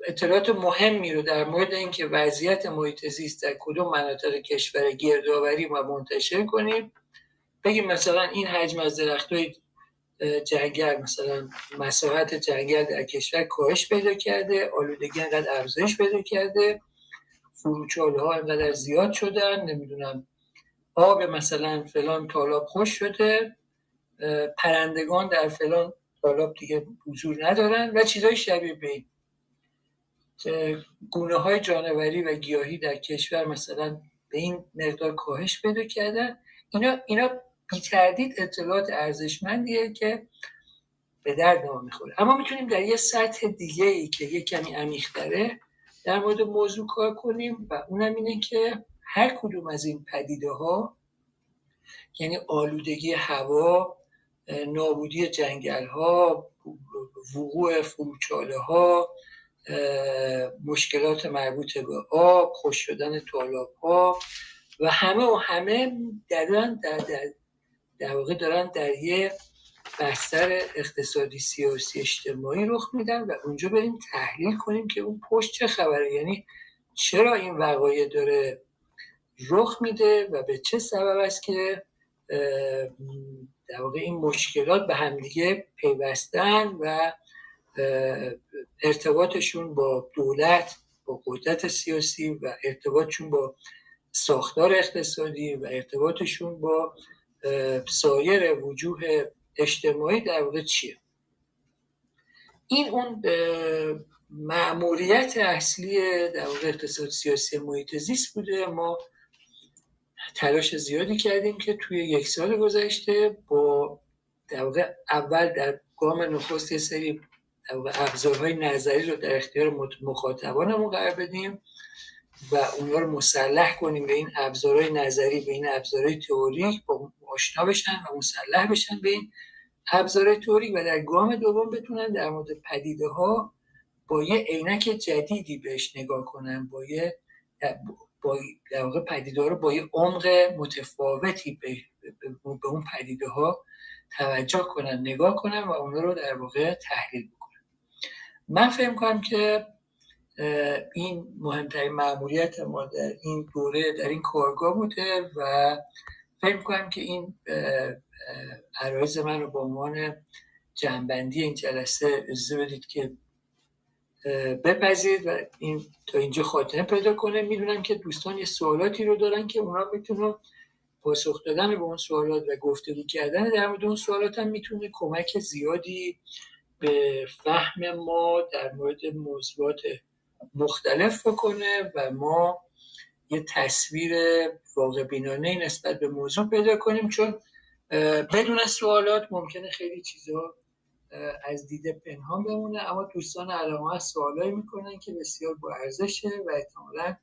اطلاعات مهمی رو در مورد اینکه وضعیت محیط زیست در کدوم مناطق کشور گردآوری و منتشر کنیم. بگیم مثلا این حجم از درخت های جنگل مثلا مساحت جنگل در کشور کاهش پیدا کرده آلودگی انقدر افزایش پیدا کرده. فروچاله ها انقدر زیاد شدن نمی‌دونم. آب مثلا فلان تالاب خوش شده پرندگان در فلان تالاب دیگه حضور ندارن و چیزهای شبیه به این. گونه های جانوری و گیاهی در کشور مثلا به این مقدار کاهش پیدا کردن. اینا, اینا بی تردید اطلاعات ارزشمندیه که به درد ما می‌خوره. اما می‌تونیم در یه سطح دیگه ای که یه کمی عمیق‌تره در مورد موضوع کار کنیم و اونم اینه که هر کدوم از این پدیده ها یعنی آلودگی هوا نابودی جنگل ها وقوع فروچاله ها مشکلات مربوط به آب خوش شدن طالاب ها و همه و همه دارن در, در, در واقع دارن در یه بستر اقتصادی سیاسی اجتماعی رخ میدن و اونجا بریم تحلیل کنیم که اون پشت چه خبره. یعنی چرا این وقایع داره رخ میده و به چه سبب است که در واقع این مشکلات به همدیگه پیوستن و ارتباطشون با دولت با قدرت سیاسی و ارتباطشون با ساختار اقتصادی و ارتباطشون با سایر وجوه اجتماعی در واقع چیه؟ این اون معمولیت اصلی در واقع اقتصاد سیاسی محیط زیست بوده. ما تلاش زیادی کردیم که توی یک سال گذشته با در واقع اول در گام نخست یه سری ابزارهای نظری رو در اختیار مخاطبانمون قرار بدیم. و اونها رو مسلح کنیم به این ابزارهای نظری به این ابزارهای تئوریک با آشنا بشن و مسلح بشن به این ابزارهای تئوریک و در گام دوم بتونن در مورد پدیده ها با یه عینک جدیدی بهش نگاه کنن با یه با در واقع پدیده رو با یه عمق متفاوتی به, به اون پدیده ها توجه کنن نگاه کنن و اونها رو در واقع تحلیل بکنن. من فهم کنم که این مهمترین معمولیت ما در این دوره در این کارگاه بوده و فکر کنم که این عرایز من رو به عنوان جنبندی این جلسه اجازه بدید که بپذید و این تا اینجا خاتمه پیدا کنه. می‌دونم که دوستان یه سوالاتی رو دارن که اونا می‌تونن پاسخ دادن به اون سوالات و گفتگو کردن در مورد اون سوالات هم می‌تونه کمک زیادی به فهم ما در مورد موضوعات مختلف بکنه و ما یه تصویر واقع بینانه نسبت به موضوع پیدا کنیم چون بدون سوالات ممکنه خیلی چیزا از دیده پنهان بمونه اما دوستان علامه سوالایی می‌کنن که بسیار با ارزشه و احتمالا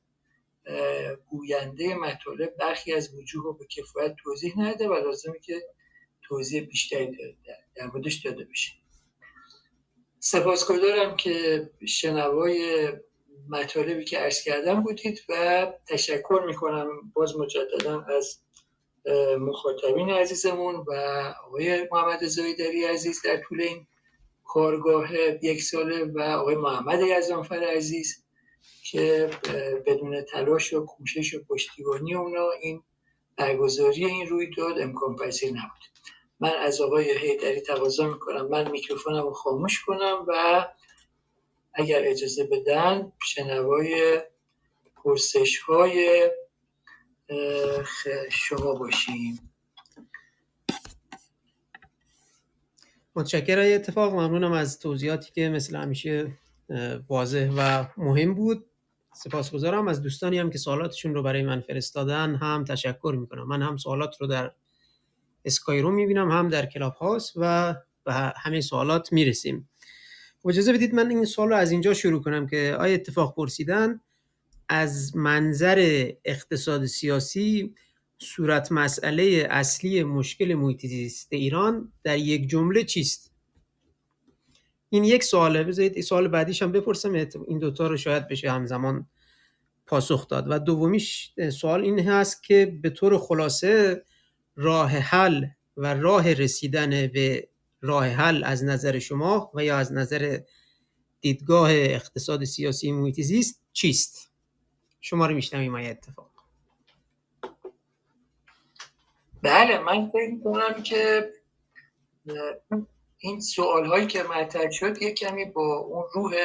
گوینده مطالب برخی از وجوه رو به کفایت توضیح نده و لازمه که توضیح بیشتری در موردش داده بشه. سپاسگزارم که شنوای مطالبی که عرض کردم بودید و تشکر می‌کنم باز مجددا از مخاطبین عزیزمون و آقای محمد زایدری عزیز در طول این کارگاه یک ساله و آقای محمد یزدانفر عزیز که بدون تلاش و کوشش و پشتیبانی اونا این برگزاری این رویداد امکان پذیر نبود. من از آقای هیدری تقاضا می‌کنم. من میکروفونم رو خاموش کنم و اگر اجازه بدن شنوای پرسش های شما باشیم متشکرم. اتفاق ممنونم از توضیحاتی که مثل همیشه واضح و مهم بود. سپاسگزارم. از دوستانی هم که سوالاتشون رو برای من فرستادن هم تشکر می‌کنم. من هم سوالات رو در اسکای رو می‌بینم هم در کلاب هاست و و همه سوالات می‌رسیم. اجازه بدید من این سوال رو از اینجا شروع کنم که آیا اتفاق پرسیدن از منظر اقتصاد سیاسی صورت مسئله اصلی مشکل محیط ایران در یک جمله چیست؟ این یک سواله بذارید سوال بعدیش هم بپرسم این دوتا رو شاید بشه همزمان پاسخ داد. و دومیش سوال این هست که به طور خلاصه راه حل و راه رسیدن به راه حل از نظر شما و یا از نظر دیدگاه اقتصاد سیاسی محیط زیست چیست؟ شما رو میشنویم این اتفاق. بله من فکر کنم که این سوال هایی که مطرح شد یک کمی با اون روح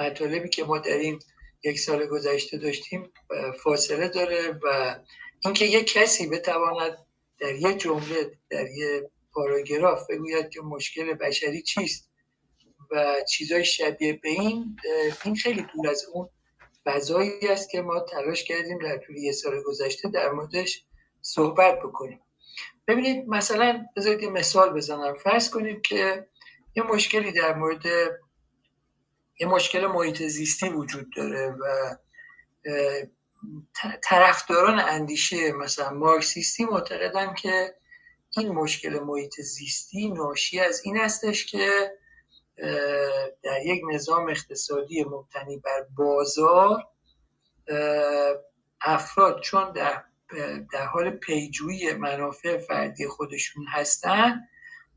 مطالبی که ما در این یک سال گذشته داشتیم فاصله داره و اینکه یک کسی بتواند در یک جمله در یک پاراگراف بگوید که مشکل بشری چیست و چیزای شبیه به این این خیلی دور از اون فضایی است که ما تلاش کردیم در طول یه سال گذشته در موردش صحبت بکنیم. ببینید مثلا بذارید مثال بزنم. فرض کنیم که یه مشکلی در مورد یه مشکل محیط زیستی وجود داره و طرفداران اندیشه مثلا مارکسیستی معتقدن که این مشکل محیط زیستی ناشی از این استش که در یک نظام اقتصادی مبتنی بر بازار افراد چون در, در حال پیجویی منافع فردی خودشون هستن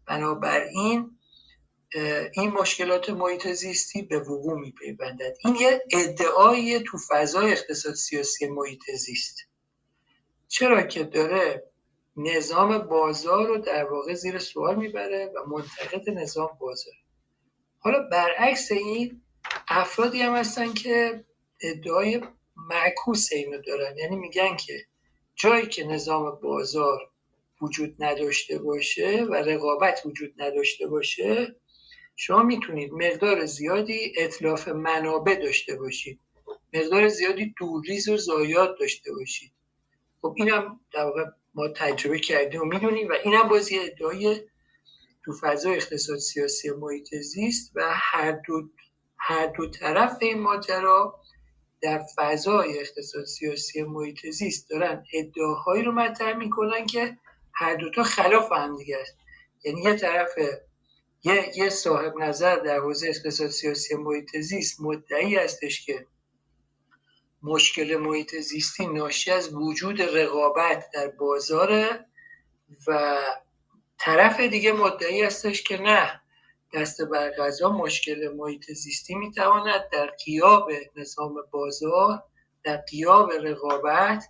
بنابراین این مشکلات محیط زیستی به وقوع میپیوندد. این یه ادعای تو فضای اقتصاد سیاسی محیط زیست. چرا که داره نظام بازار رو در واقع زیر سوال می‌بره و منتقد نظام بازار حالا برعکس این افرادی هم هستن که ادعای معکوس اینو دارن. یعنی میگن که جایی که نظام بازار وجود نداشته باشه و رقابت وجود نداشته باشه شما می‌تونید مقدار زیادی اطلاف منابع داشته باشید. مقدار زیادی دورریز و زایات داشته باشید. خب اینم در واقع ما تجربه کردیم و می‌دونیم و اینم بازی ادعای تو فضای اقتصاد سیاسی محیط زیست و هر دو, هر دو طرف این ماجرا در فضای اقتصاد سیاسی محیط زیست دارن ادعاهایی رو مطرح می‌کنن که هر دوتا خلاف هم دیگه است. یعنی یه طرف یه, یه صاحب نظر در حوزه اقتصاد سیاسی محیط زیست مدعی هستش که مشکل محیط زیستی ناشی از وجود رقابت در بازار و طرف دیگه مدعی هستش که نه دست بر غذا مشکل محیط زیستی می‌تواند در قیاب نظام بازار در قیاب رقابت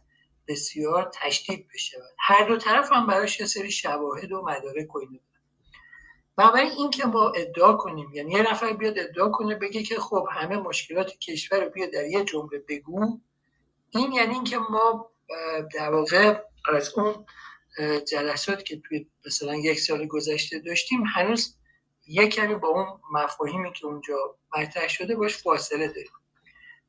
بسیار تشدید بشه هر دو طرف هم براش یه سری شواهد و مدارک و اینو بنابراین این که ما ادعا کنیم یعنی یه نفر بیاد ادعا کنه بگه که خب همه مشکلات کشور رو بیاد در یه جمله بگو این یعنی اینکه ما در واقع از اون جلسات که توی مثلا یک سال گذشته داشتیم هنوز یک کمی با اون مفاهیمی که اونجا مطرح شده باش فاصله داریم.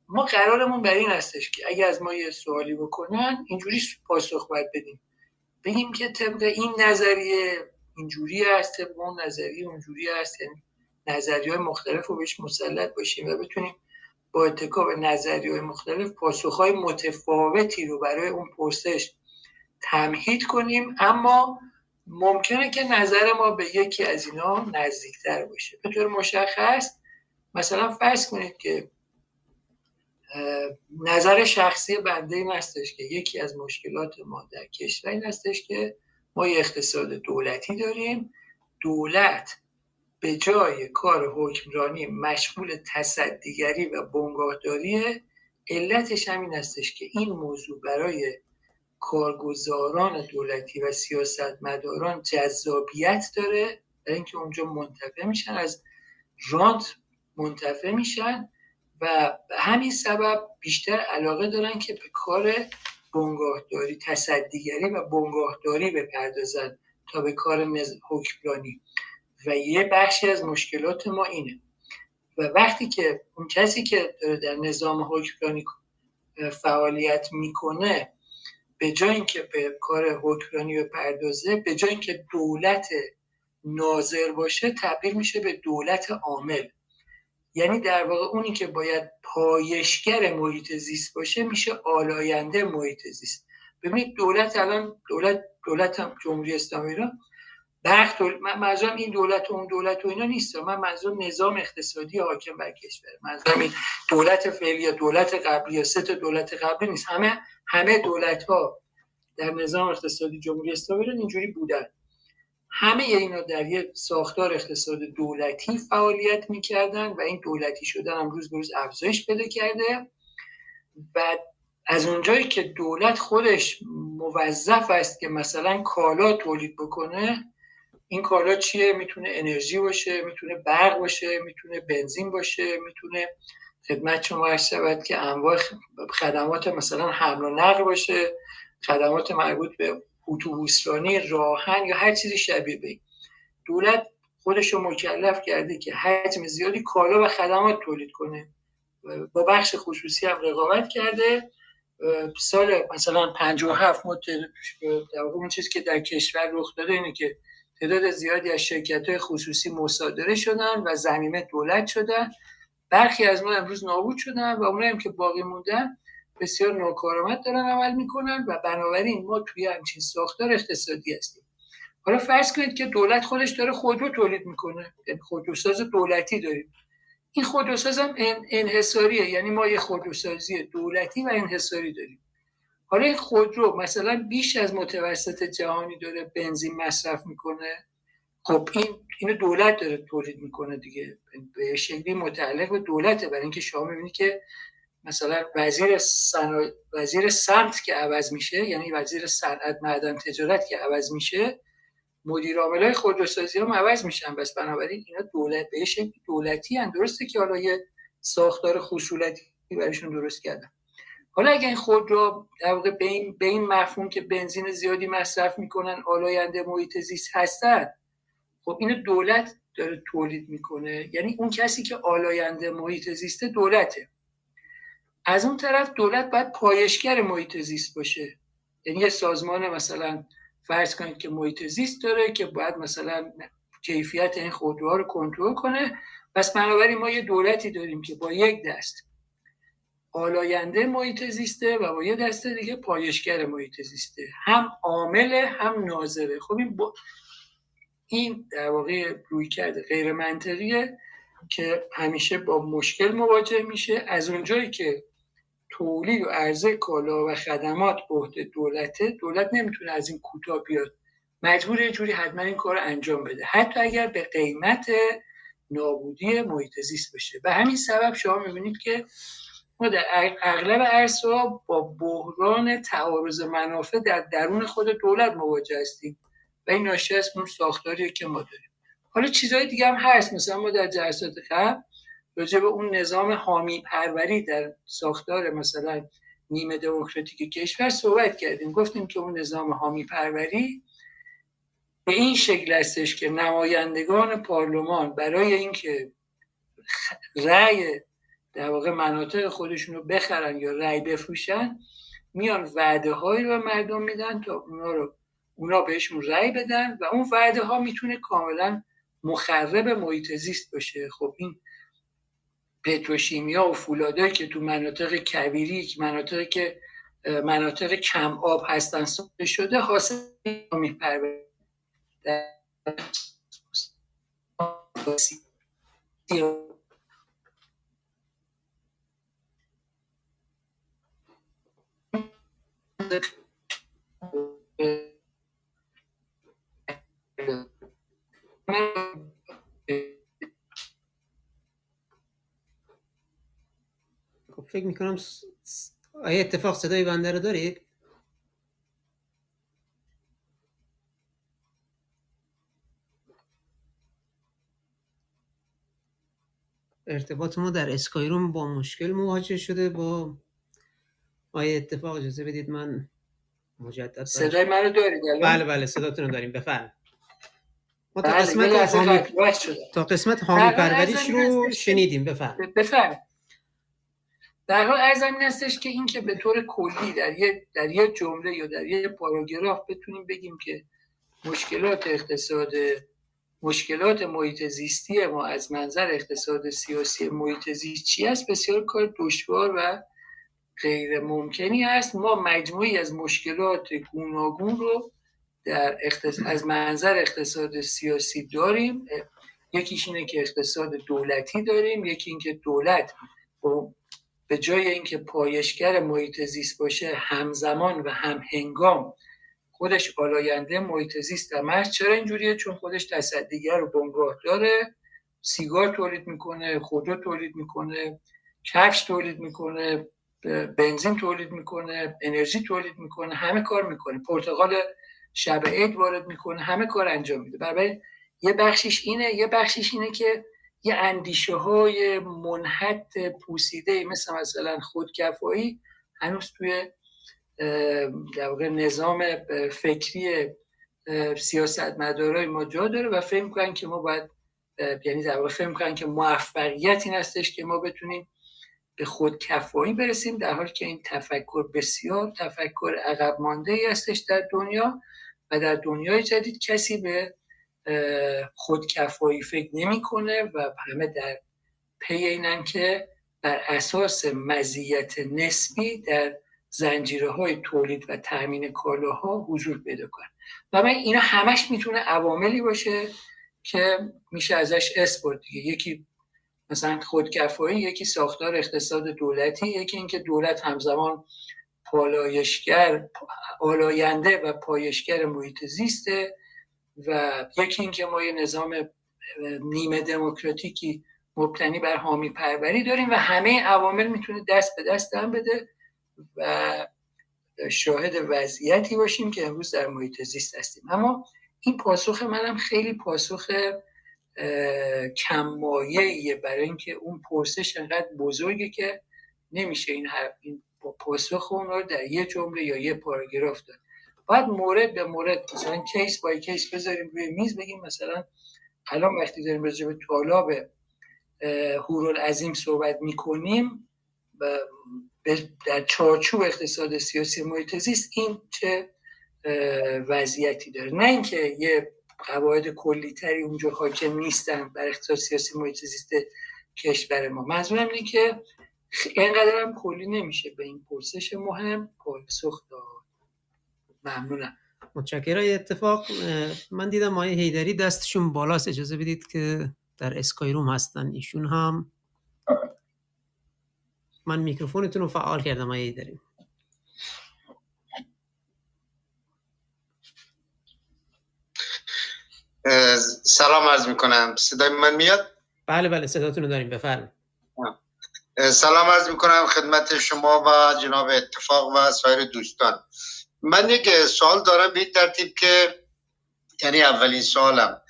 ما قرارمون بر این هستش که اگه از ما یه سوالی بکنن اینجوری پاسخ باید بدیم. بگیم که طبق این نظریه اینجوری هست اون نظریه اونجوری هست. یعنی نظریه های مختلف رو بهش مسلط باشیم و بتونیم با اتکا به نظریه های مختلف پاسخ های متفاوتی رو برای اون پرسش تمهید کنیم. اما ممکنه که نظر ما به یکی از اینا نزدیکتر باشه. به طور مشخص مثلا فرض کنید که نظر شخصی بنده این هستش که یکی از مشکلات ما در کشور این هستش که ما یه اقتصاد دولتی داریم. دولت به جای کار حکمرانی مشغول تصدیگری و بنگاهداریه. علتش همین هستش که این موضوع برای کارگزاران دولتی و سیاستمداران جذابیت داره برای اینکه اونجا منتفع میشن از رانت منتفع میشن و به همین سبب بیشتر علاقه دارن که به کار بنگاهداری تصدیگری و بنگاهداری بپردازن تا به کار حکمرانی. و یه بخشی از مشکلات ما اینه. و وقتی که اون کسی که داره در نظام حکمرانی فعالیت می‌کنه به جای اینکه به کار حکمرانی بپردازه به جای اینکه دولت ناظر باشه تبدیل میشه به دولت عامل. یعنی در واقع اونی که باید پایشگر محیط زیست باشه میشه آلاینده محیط زیست. ببینید دولت الان دولت دولت هم جمهوری اسلامی ایران برخ من منظورم این دولت و اون دولت و اینا نیست. من منظور نظام اقتصادی حاکم بر کشور. منظورم این دولت فعلی یا دولت قبلی یا سه دولت قبلی نیست. همه همه دولت ها در نظام اقتصادی جمهوری اسلامی ایران اینجوری بودن. همه اینا در یه ساختار اقتصاد دولتی فعالیت می‌کردن و این دولتی شدن هم روز به روز افزایش پیدا کرده و از اونجایی که دولت خودش موظف است که مثلا کالا تولید بکنه این کالا چیه؟ می‌تونه انرژی باشه می‌تونه برق باشه می‌تونه بنزین باشه می‌تونه خدمت شما عرض شود که انواع خدمات مثلا حمل و نقل باشه خدمات مربوط به اتوبوسرانی راهن یا هر چیزی شبیه به دولت خودش رو مکلف کرده که حجم زیادی کالا و خدمات تولید کنه. با بخش خصوصی هم رقابت کرده. سال مثلا 57 مت در اون چیزی که در کشور رخ داده اینه که تعداد زیادی از شرکت های خصوصی مصادره شدن و زمینه دولت شدن. برخی از ما امروز نابود شدن و اونایی هم که باقی موندن بسیار ناکارآمد دارن عمل می‌کنن و بنابراین ما توی همچین ساختار اقتصادی هستیم. حالا فرض کنید که دولت خودش داره خودرو تولید می‌کنه. یعنی خودروساز دولتی داریم. این خودروساز هم انحصاریه. یعنی ما یه خودروسازی دولتی و انحصاری داریم. حالا این خودرو مثلا بیش از متوسط جهانی داره بنزین مصرف می‌کنه. خب این اینو دولت داره تولید می‌کنه دیگه. به شکلی متعلق به دولته. برای اینکه شما می‌بینید که مثلا وزیر سن... وزیر سمت که عوض میشه یعنی وزیر صنعت معدن تجارت که عوض میشه مدیر عاملای خودروسازی هم عوض میشن. بس بنابراین اینا دولت به دولتی هم درسته که حالا یه ساختار خصولتی برایشون درست کردن. حالا اگه این خود رو در واقع به این, به این مفهوم که بنزین زیادی مصرف می‌کنن آلاینده محیط زیست هستن خب اینو دولت داره تولید می‌کنه. یعنی اون کسی که آلاینده محیط زیسته دولته. از اون طرف دولت باید پایشگر محیط زیست باشه. یعنی یه سازمان مثلا فرض کنید که محیط زیست داره که باید مثلا کیفیت این خودروها رو کنترل کنه. پس بنابراین ما یه دولتی داریم که با یک دست آلاینده محیط زیسته و با یه دست دیگه پایشگر محیط زیسته. هم عامل هم ناظره. خب این با... این در واقع روی کرده غیر منطقیه که همیشه با مشکل مواجه میشه. از اونجایی که تولید و عرضه کالا و خدمات به عهده دولته دولت نمی‌تونه از این کوتاه بیاد. مجبور یه جوری حتما این کار انجام بده. حتی اگر به قیمت نابودی محیط زیست بشه. به همین سبب شما می‌بینید که ما در اغلب عرصه با بحران تعارض منافع در درون خود دولت مواجه هستیم و این ناشی از اون ساختاریه که ما داریم. حالا چیزهای دیگه هم هست. مثلا ما در جلسات قبل راجع به اون نظام حامی پروری در ساختار مثلا نیمه دموکراتیک کشور صحبت کردیم. گفتیم که اون نظام حامی پروری به این شکل هستش که نمایندگان پارلمان برای اینکه رأی در واقع مناطق خودشون رو بخرن یا رأی بفروشن میان وعده هایی رو مردم میدن تا اونا رو اونا بهشون رأی بدن و اون وعده ها می‌تونه کاملا مخرب محیط زیست باشه. خب این پتروشیمیا و فولادایی که تو مناطق کویری مناطقی که مناطق کم آب هستن ساخته شده حاصل میپره خب فکر می‌کنم آیا اتفاق صدای بنده رو دارید؟ ارتباط ما در اسکایروم با مشکل مواجه شده با آیا اتفاق اجازه بدید من مجدد صدای منو دارید بله بله صداتون رو داریم. بفرم ما تا بله، قسمت حامی تا قسمت حامی پروریش رو شنیدیم. بفرم بفرم در حال ارزم این هستش که این که به طور کلی در یه در یه جمله یا در یه پاراگراف بتونیم بگیم که مشکلات اقتصاد مشکلات محیط زیستی ما از منظر اقتصاد سیاسی محیط زیست چی است؟ بسیار کار دشوار و غیر ممکنی است. ما مجموعی از مشکلات گوناگون رو در از منظر اقتصاد سیاسی داریم. یکیش اینه که اقتصاد دولتی داریم یکی اینکه دولت به جای اینکه پایشگر محیط زیست باشه همزمان و هم هنگام خودش آلاینده محیط زیست هم چرا اینجوریه؟ چون خودش تصدیگر رو بنگاه داره سیگار تولید می‌کنه خودرو تولید می‌کنه کفش تولید می‌کنه بنزین تولید می‌کنه انرژی تولید می‌کنه همه کار می‌کنه. پرتغال شب عید وارد می‌کنه همه کار انجام میده. برای یه بخشیش اینه یه بخشیش اینه که یه اندیشه های منحت پوسیده مثل مثلا خودکفایی هنوز توی در واقع نظام فکری سیاست مدارای ما جا داره و فهم کنن که ما باید یعنی در واقع فهم کنن که موفقیت این هستش که ما بتونیم به خود کفایی برسیم در حالی که این تفکر بسیار تفکر عقب مانده ای هستش در دنیا و در دنیای جدید کسی به خودکفایی فکر نمی‌کنه و همه در پی اینن که بر اساس مزیت نسبی در زنجیره های تولید و تامین کالاها حضور پیدا کنن. و من اینا همش می‌تونه عواملی باشه که میشه ازش اسپورت دیگه. یکی مثلا خودکفایی یکی ساختار اقتصاد دولتی یکی اینکه دولت همزمان پالایشگر آلاینده و پایشگر محیط زیسته. و یکی اینکه ما یه نظام نیمه دموکراتیکی مبتنی بر حامی پروری داریم و همه عوامل می‌تونه دست به دست هم بده و شاهد وضعیتی باشیم که امروز در محیط زیست هستیم. اما این پاسخ منم خیلی پاسخ کمایه برای اینکه اون پرسش انقدر بزرگه که نمیشه این, این پاسخ اون رو در یه جمله یا یه پاراگراف داد. باید مورد به مورد مثلا کیس بای کیس بذاریم روی میز بگیم مثلا الان وقتی داریم راجع به طالاب هورالعظیم صحبت می‌کنیم در چارچوب اقتصاد سیاسی محیط زیست این چه وضعیتی داره. نه اینکه یه قواعد کلی تری اونجا حاکم نیستن بر اقتصاد سیاسی محیط زیست کشور ما. منظورم اینه که اینقدر هم کلی نمیشه به این پرسش مهم پاسخ داد. ممنونم. متشکرم. اتفاق من دیدم مایه هیدری دستشون بالاست. اجازه بدید که در اسکای روم هستن. ایشون هم من میکروفونتون رو فعال کردم مایه هیدری سلام عرض می‌کنم. صدای من میاد؟ بله بله صداتون رو داریم. بفرم سلام عرض می‌کنم خدمت شما و جناب اتفاق و سایر دوستان. من یک سوال دارم به ترتیب که یعنی اولین سوالم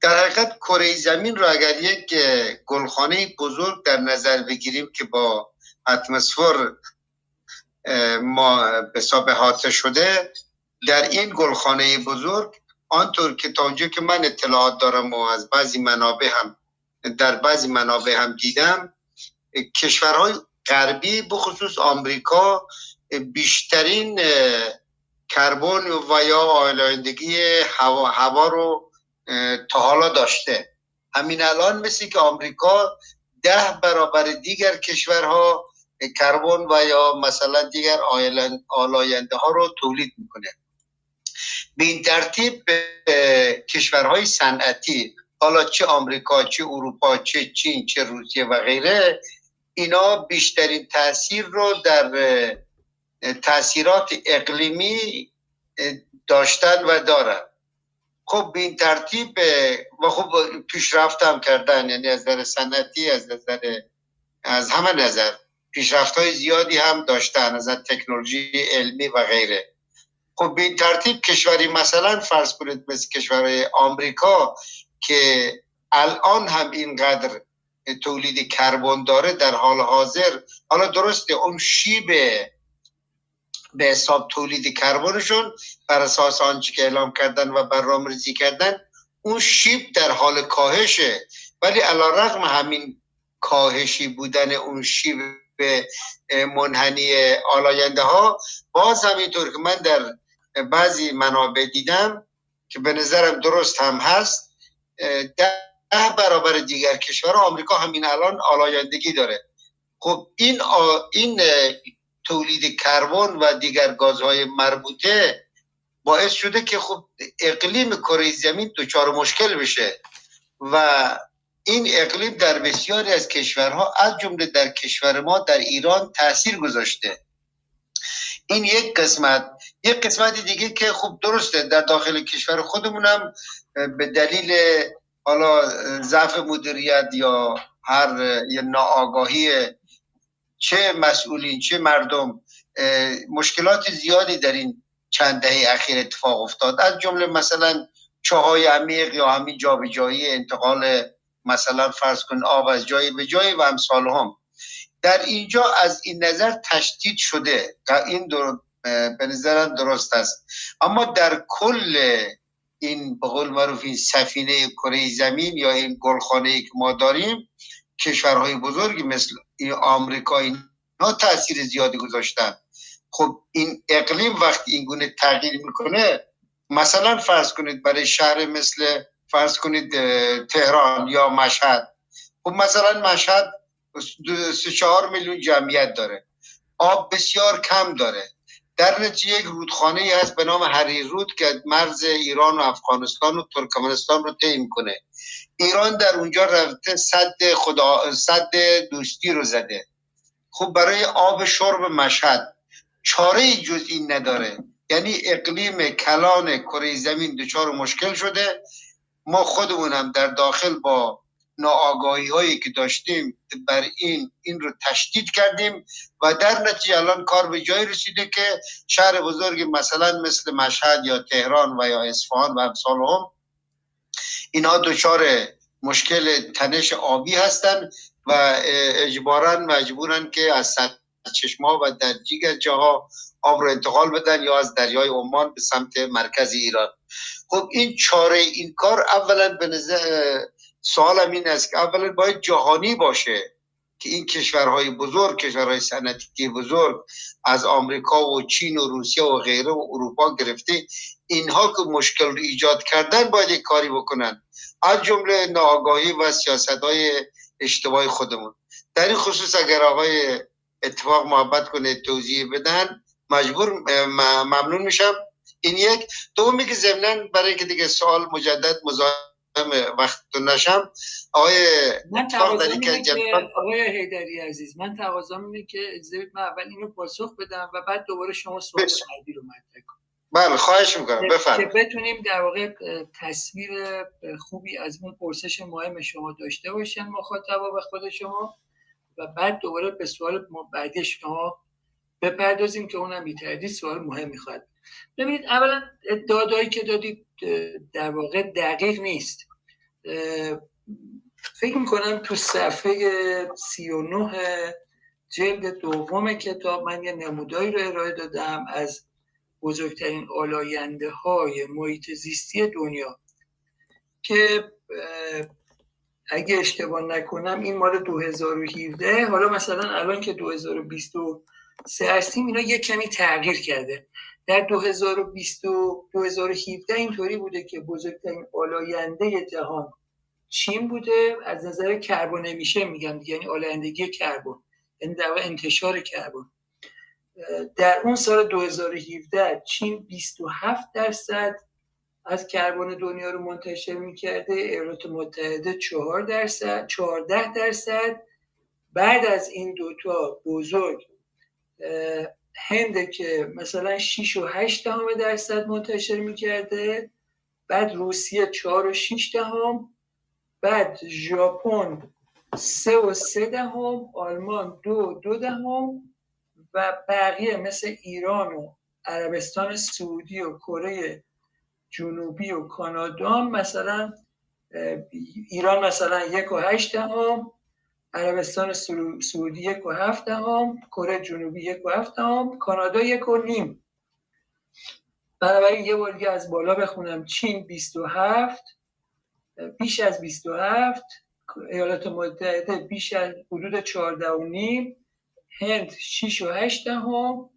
در حقیقت کره زمین رو اگر یک گلخانه بزرگ در نظر بگیریم که با اتمسفر ما به حاطه شده در این گلخانه بزرگ آنطور که تا اونجا که من اطلاعات دارم و از بعضی منابع هم در بعضی منابع هم دیدم کشورهای غربی بخصوص آمریکا بیشترین کربن و یا آلایندگی هوا, هوا رو تا حالا داشته. همین الان مثل که آمریکا ده برابر دیگر کشورها کربن و یا مثلا دیگر آلاینده ها رو تولید می‌کنه. به این ترتیب کشورهای صنعتی حالا چه آمریکا چه اروپا چه چین چه روسیه و غیره اینا بیشترین تاثیر رو در تاثیرات اقلیمی داشتن و دارن. خب به این ترتیب و خب پیشرفت هم کردن یعنی از نظر سنتی از نظر از همه نظر پیشرفت های زیادی هم داشتن از تکنولوژی علمی و غیره. خب به این ترتیب کشوری مثلا فرض کنید مثل کشور آمریکا که الان هم اینقدر تولید کربن داره در حال حاضر. حالا درسته اون شیب به حساب تولید کربنشون بر اساس آنچه که اعلام کردن و برنامه‌ریزی کردن اون شیب در حال کاهشه. ولی علا رقم همین کاهشی بودن اون شیب به منحنی آلاینده ها باز همینطور که من در بعضی منابع دیدم که به نظرم درست هم هست ده برابر دیگر کشور آمریکا همین الان آلایندگی داره. خب این این تولید کربن و دیگر گازهای مربوطه باعث شده که خب اقلیم کره زمین دچار مشکل بشه و این اقلیم در بسیاری از کشورها از جمله در کشور ما در ایران تاثیر گذاشته. این یک قسمت. یک قسمت دیگه که خب درسته در داخل کشور خودمونم به دلیل حالا ضعف مدیریت یا هر یه ناآگاهی چه مسئولین چه مردم مشکلات زیادی در این چند دهه اخیر اتفاق افتاد. از جمله مثلا چاهای عمیق یا همین جابجایی انتقال مثلا فرض کن آب از جایی به جایی و امثال هم. در اینجا از این نظر تشدید شده. این به نظرم درست است. اما در کل این به قول معروف این سفینه کره زمین یا این گلخانه که ما داریم کشورهای بزرگی مثل آمریکا اینا تاثیر زیادی گذاشتن. خب این اقلیم وقتی این گونه تغییر می‌کنه مثلا فرض کنید برای شهر مثل فرض کنید تهران یا مشهد. خب مثلا مشهد سه چهار میلیون جمعیت داره. آب بسیار کم داره. در نتیجه یک رودخانه هست به نام هری رود که مرز ایران و افغانستان و ترکمنستان رو طی می‌کنه. ایران در اونجا رفته صد خدا صد دوستی رو زده. خب برای آب شرب مشهد چاره جز این نداره. یعنی اقلیم کلان کره زمین دچار مشکل شده. ما خودمون هم در داخل با ناآگاهی هایی که داشتیم بر این این رو تشدید کردیم و در نتیجه الان کار به جای رسیده که شهر بزرگ مثلا مثل مشهد یا تهران و یا اصفهان و امثال هم اینها دچار مشکل تنش آبی هستند و اجبارا مجبورن که از چشما و در دیگر جاها آب رو انتقال بدن یا از دریای عمان به سمت مرکز ایران. خب این چاره این کار اولا به نظر سوالم این است که اولا باید جهانی باشه که این کشورهای بزرگ کشورهای صنعتی بزرگ از آمریکا و چین و روسیه و غیره و اروپا گرفته اینها که مشکل رو ایجاد کردن باید یک کاری بکنن. از جمله ناآگاهی و سیاست های اشتباه خودمون. در این خصوص اگر آقای اتفاق محبت کنه توضیح بدن مجبور ممنون میشم. این یک. دومی که ضمنا برای اینکه دیگه سوال مجدد مزاحم وقت نشم آقای من تقاضا که آقای حیدری عزیز من تقاضا اینه که اجازه من اول اینو پاسخ بدم و بعد دوباره شما سوال بعدی رو مطرح کنید بله خواهش می‌کنم بفرمایید. که بتونیم در واقع تصویر خوبی از اون پرسش مهم شما داشته باشن مخاطبا و خود شما و بعد دوباره به سوال بعدی شما بپردازیم که اونم بیتردید سوال مهم می‌خواد ببینید اولا دادایی که دادید در واقع دقیق نیست. فکر می‌کنم تو صفحه 39 جلد دوم کتاب من یه نمودایی رو ارائه دادم از بزرگترین آلاینده های محیط زیستی دنیا که اگه اشتباه نکنم این مال 2017 حالا مثلا الان که 2023 هستیم اینا یه کمی تغییر کرده. در 2020 2017 اینطوری بوده که بزرگترین آلاینده جهان چین بوده. از نظر کربن نمیشه میگم یعنی آلایندگی کربن یعنی در انتشار کربن. در اون سال 2017 چین 27 درصد از کربن دنیا رو منتشر می‌کرده ایالات متحده 4 درصد 14 درصد. بعد از این دوتا بزرگ هند که مثلا 6 و 8 دهم درصد منتشر می‌کرده بعد روسیه 4 و 6 دهم بعد ژاپن 3 و 3 دهم آلمان 2 و 2 دهم. و بقیه مثل ایران و عربستان سعودی و کره جنوبی و کانادا مثلا ایران مثلا یک و هشت دهم عربستان سعودی یک و هفت دهم کره جنوبی یک و هفت دهم کانادا یک و نیم. بنابراین یه بار از بالا بخونم. چین 27 بیش از 27 ایالات متحده بیش از حدود 14 و نیم. هند 6 و 8 دهم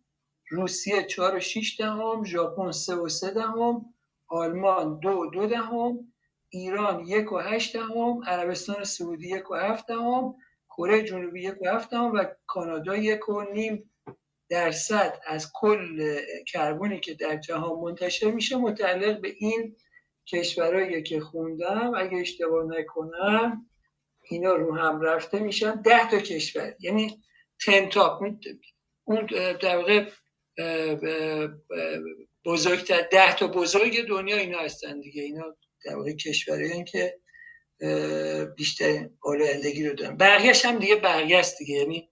روسیه 4 و 6 دهم ژاپن 3 و 3 دهم آلمان دو دو دهم ایران یک و هشت دهم عربستان سعودی یک و هفت دهم کره جنوبی یک و هفت دهم و کانادا یک و نیم درصد از کل کربونی که در جهان منتشر میشه متعلق به این کشورهایی که خوندم. اگه اشتباه نکنم اینا رو هم رفته میشن. ده تا کشور. یعنی تنتاپ اون در واقع بزرگتر ده تا بزرگ دنیا اینا هستن دیگه. اینا در واقع کشورهایی که بیشتر آلایندگی رو دارن. بقیهش هم دیگه بقیه است دیگه. یعنی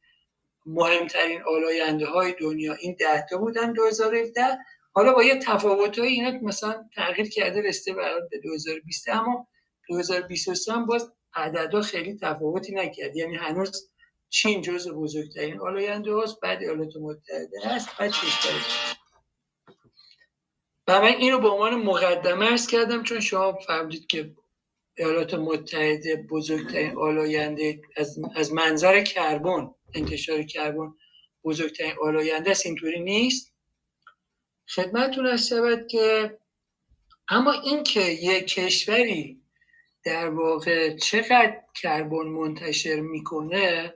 مهمترین آلاینده های دنیا. این ده تا بودن 2017 حالا با یه تفاوت های اینا مثلا تغییر کرده رسته به 2020 اما 2023 هم باز عددا خیلی تفاوتی نکرد. یعنی هنوز چین جز بزرگترین؟ آلاینده هاست بعد ایالات متحده هست بعد کشور و من اینو به عنوان مقدمه ارز کردم چون شما فهمدید که ایالات متحده بزرگترین آلاینده از, از منظر کربن انتشار کربن بزرگترین آلاینده است اینطوری نیست؟ خدمتتون از شود که اما اینکه یک کشوری در واقع چقدر کربن منتشر می‌کنه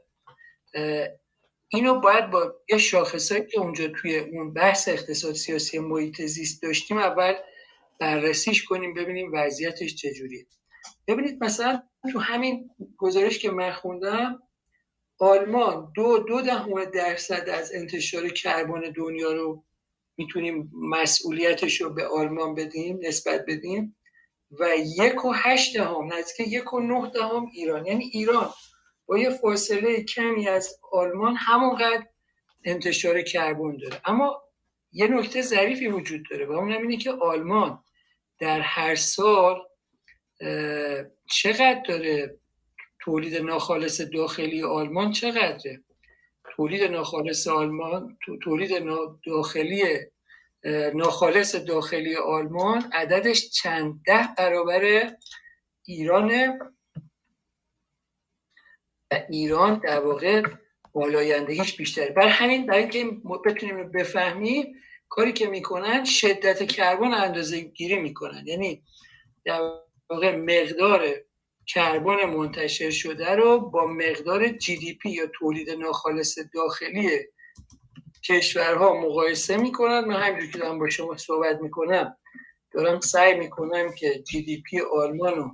اینو باید با یه شاخصه که اونجا توی اون بحث اقتصاد سیاسی محیط زیست داشتیم اول بررسیش کنیم ببینیم وضعیتش چجوریه. ببینید مثلا تو همین گزارش که من خوندم آلمان دو دو دهم درصد از انتشار کربن دنیا رو می‌تونیم مسئولیتش رو به آلمان بدیم نسبت بدیم و یک و هشت دهم نزدیک یک و نه دهم ایران یعنی ایران با یه فاصله کمی از آلمان همونقدر انتشار کربن داره. اما یه نکته ظریفی وجود داره و اون اینه که آلمان در هر سال چقدر داره تولید ناخالص داخلی آلمان؟ چقدره؟ تولید ناخالص آلمان تولید داخلی ناخالص داخلی آلمان عددش چند ده برابر ایرانه. ایران در واقع بالایندگیش بیشتره. بر همین برای اینکه بتونیم بفهمیم کاری که می‌کنن شدت کربن اندازه گیری می‌کنن. یعنی در واقع مقدار کربن منتشر شده رو با مقدار جی دی پی یا تولید ناخالص داخلی کشورها مقایسه می‌کنن. من همینجور که دارم با شما صحبت می‌کنم دارم سعی می‌کنم که جی دی پی آلمان رو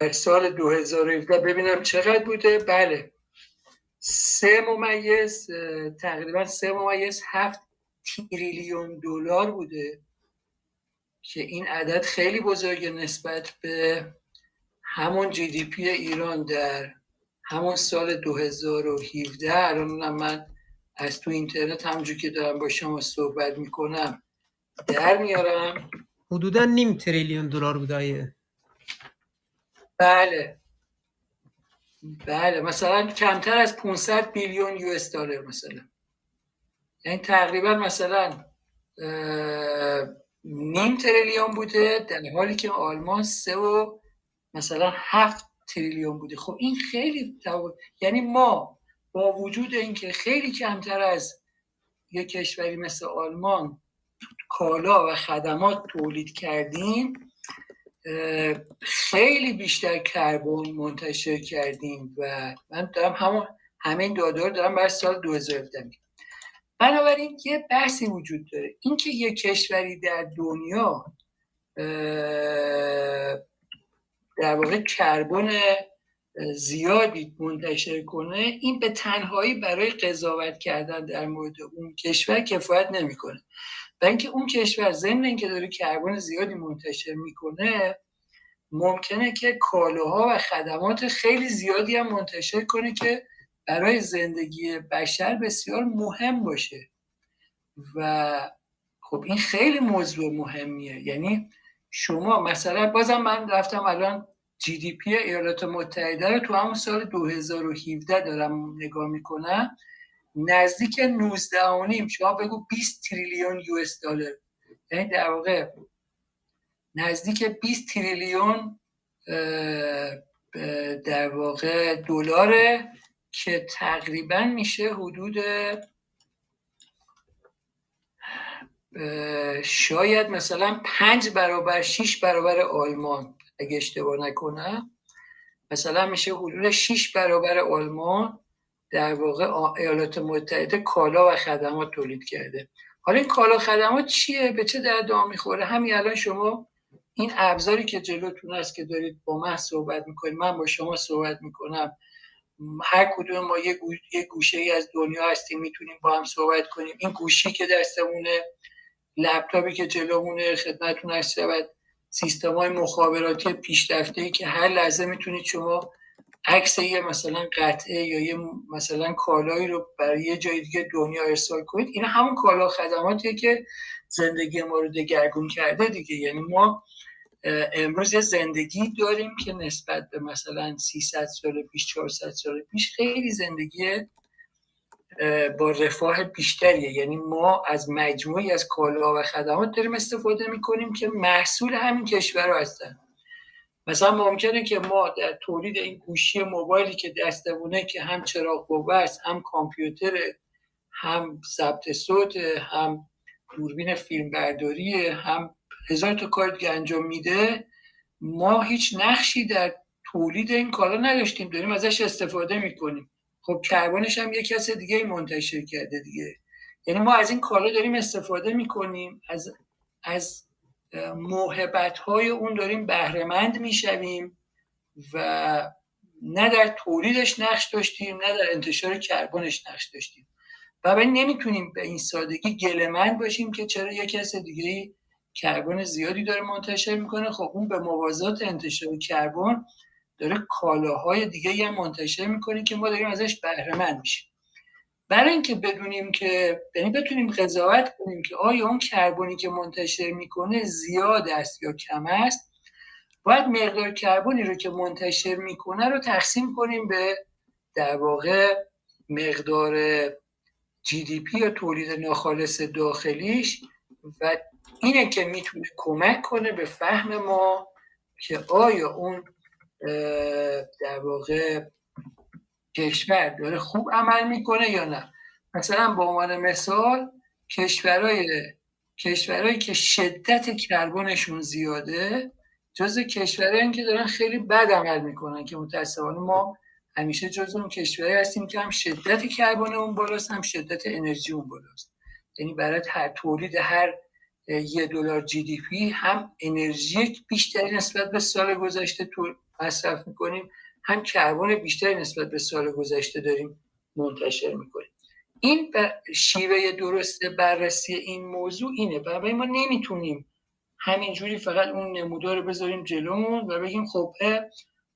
در سال 2017 ببینم چقدر بوده. بله. سه ممیز تقریبا سه ممیز هفت تریلیون دلار بوده که این عدد خیلی بزرگه نسبت به همون جی دی پی ایران در همون سال 2017 الان من از تو اینترنت همجور که دارم با شما صحبت می‌کنم در میارم. حدودا نیم تریلیون دلار بوده بله. بله مثلا کمتر از 500 بیلیون یو اس دلار مثلا. یعنی تقریبا مثلا نیم تریلیون بوده در حالی که آلمان سه و مثلا هفت تریلیون بوده. خب این خیلی یعنی ما با وجود اینکه خیلی کمتر از یک کشوری مثل آلمان کالا و خدمات تولید کردیم خیلی بیشتر کربن منتشر کردیم و من دارم همون همین دادار دارم برای سال 2017 بنابراین یه بحثی وجود داره. اینکه یه کشوری در دنیا در واقع کربن زیادی منتشر کنه این به تنهایی برای قضاوت کردن در مورد اون کشور کفایت نمی‌کنه. و اینکه اون کشور ضمن اینکه داره کربن زیادی منتشر می‌کنه ممکنه که کالاها و خدمات خیلی زیادی هم منتشر کنه که برای زندگی بشر بسیار مهم باشه. و خب این خیلی موضوع مهمیه. یعنی شما مثلا بازم من رفتم الان جی دی پی ایالات متحده رو تو همون سال 2017 دارم نگاه می‌کنم. نزدیک 19 نیم شما بگو 20 تریلیون یو اس دلار. یعنی در واقع نزدیک 20 تریلیون در واقع دلاره که تقریبا میشه حدود شاید مثلا پنج برابر شیش برابر آلمان اگه اشتباه نکنم. مثلا میشه حدود شیش برابر آلمان. در واقع ایالات متحده کالا و خدمات تولید کرده. حالا این کالا خدمات چیه؟ به چه درد می‌خوره؟ همین الان شما این ابزاری که جلوتون است که دارید با من صحبت می‌کنید من با شما صحبت می‌کنم هر کدوم ما یه, گوشه ای از دنیا هستیم می‌تونیم با هم صحبت کنیم. این گوشی که دستمونه لپتاپی که جلومونه خدمتتون هست سیستم های مخابراتی پیشرفته که هر لحظه می‌تونید شما عکس یه مثلا قطعه یا یه مثلا کالایی رو برای یه جای دیگه دنیا ارسال کنید این همون کالا خدماتیه که زندگی ما رو دگرگون کرده دیگه. یعنی ما امروز یه زندگی داریم که نسبت به مثلا 300 سال پیش 400 سال پیش خیلی زندگی با رفاه بیشتریه. یعنی ما از مجموعی از کالا و خدمات داریم استفاده می‌کنیم که محصول همین کشور هستن. مثلا ممکنه که ما در تولید این گوشی موبایلی که دستمونه که هم چراغ قوه است هم کامپیوتر هم ضبط صوت هم دوربین فیلم برداری هم هزار تا کار دیگه انجام میده ما هیچ نقشی در تولید این کالا نداشتیم داریم ازش استفاده می‌کنیم. خب کربنش هم یه کس دیگه منتشر کرده دیگه. یعنی ما از این کالا داریم استفاده می‌کنیم از از موهبت های اون داریم بهرهمند می‌شویم و نه در تولیدش نقش داشتیم نه در انتشار کربنش نقش داشتیم. و نمی‌تونیم به این سادگی گلمند باشیم که چرا یک کس دیگه کربن زیادی داره منتشر می‌کنه. خب اون به موازات انتشار کربن داره کالاهای دیگه هم منتشر می‌کنه که ما داریم ازش بهره میشیم. برای اینکه بدونیم که یعنی بتونیم قضاوت کنیم که آیا اون کربنی که منتشر می‌کنه زیاد است یا کم است باید مقدار کربنی رو که منتشر می‌کنه رو تقسیم کنیم به در واقع مقدار جی دی پی یا تولید ناخالص داخلیش و اینه که می‌تونه کمک کنه به فهم ما که آیا اون در واقع کشور داره خوب عمل می‌کنه یا نه؟ مثلا به عنوان مثال کشورهای کشورهایی که شدت کربنشون زیاده جز کشورهایی که دارن خیلی بد عمل می‌کنن که متاسفانه ما همیشه جز اون کشورهایی هستیم که هم شدت کربن اون بالاست هم شدت انرژی اون بالاست. یعنی برای هر تولید هر یه دلار جی دی پی هم انرژی بیشتری نسبت به سال گذشته مصرف می‌کنیم. هم کربن بیشتری نسبت به سال گذشته داریم منتشر می‌کنیم. این شیوه درست بررسی این موضوع اینه. برای ما نمی‌تونیم همینجوری فقط اون نمودار رو بذاریم جلومون و بگیم خب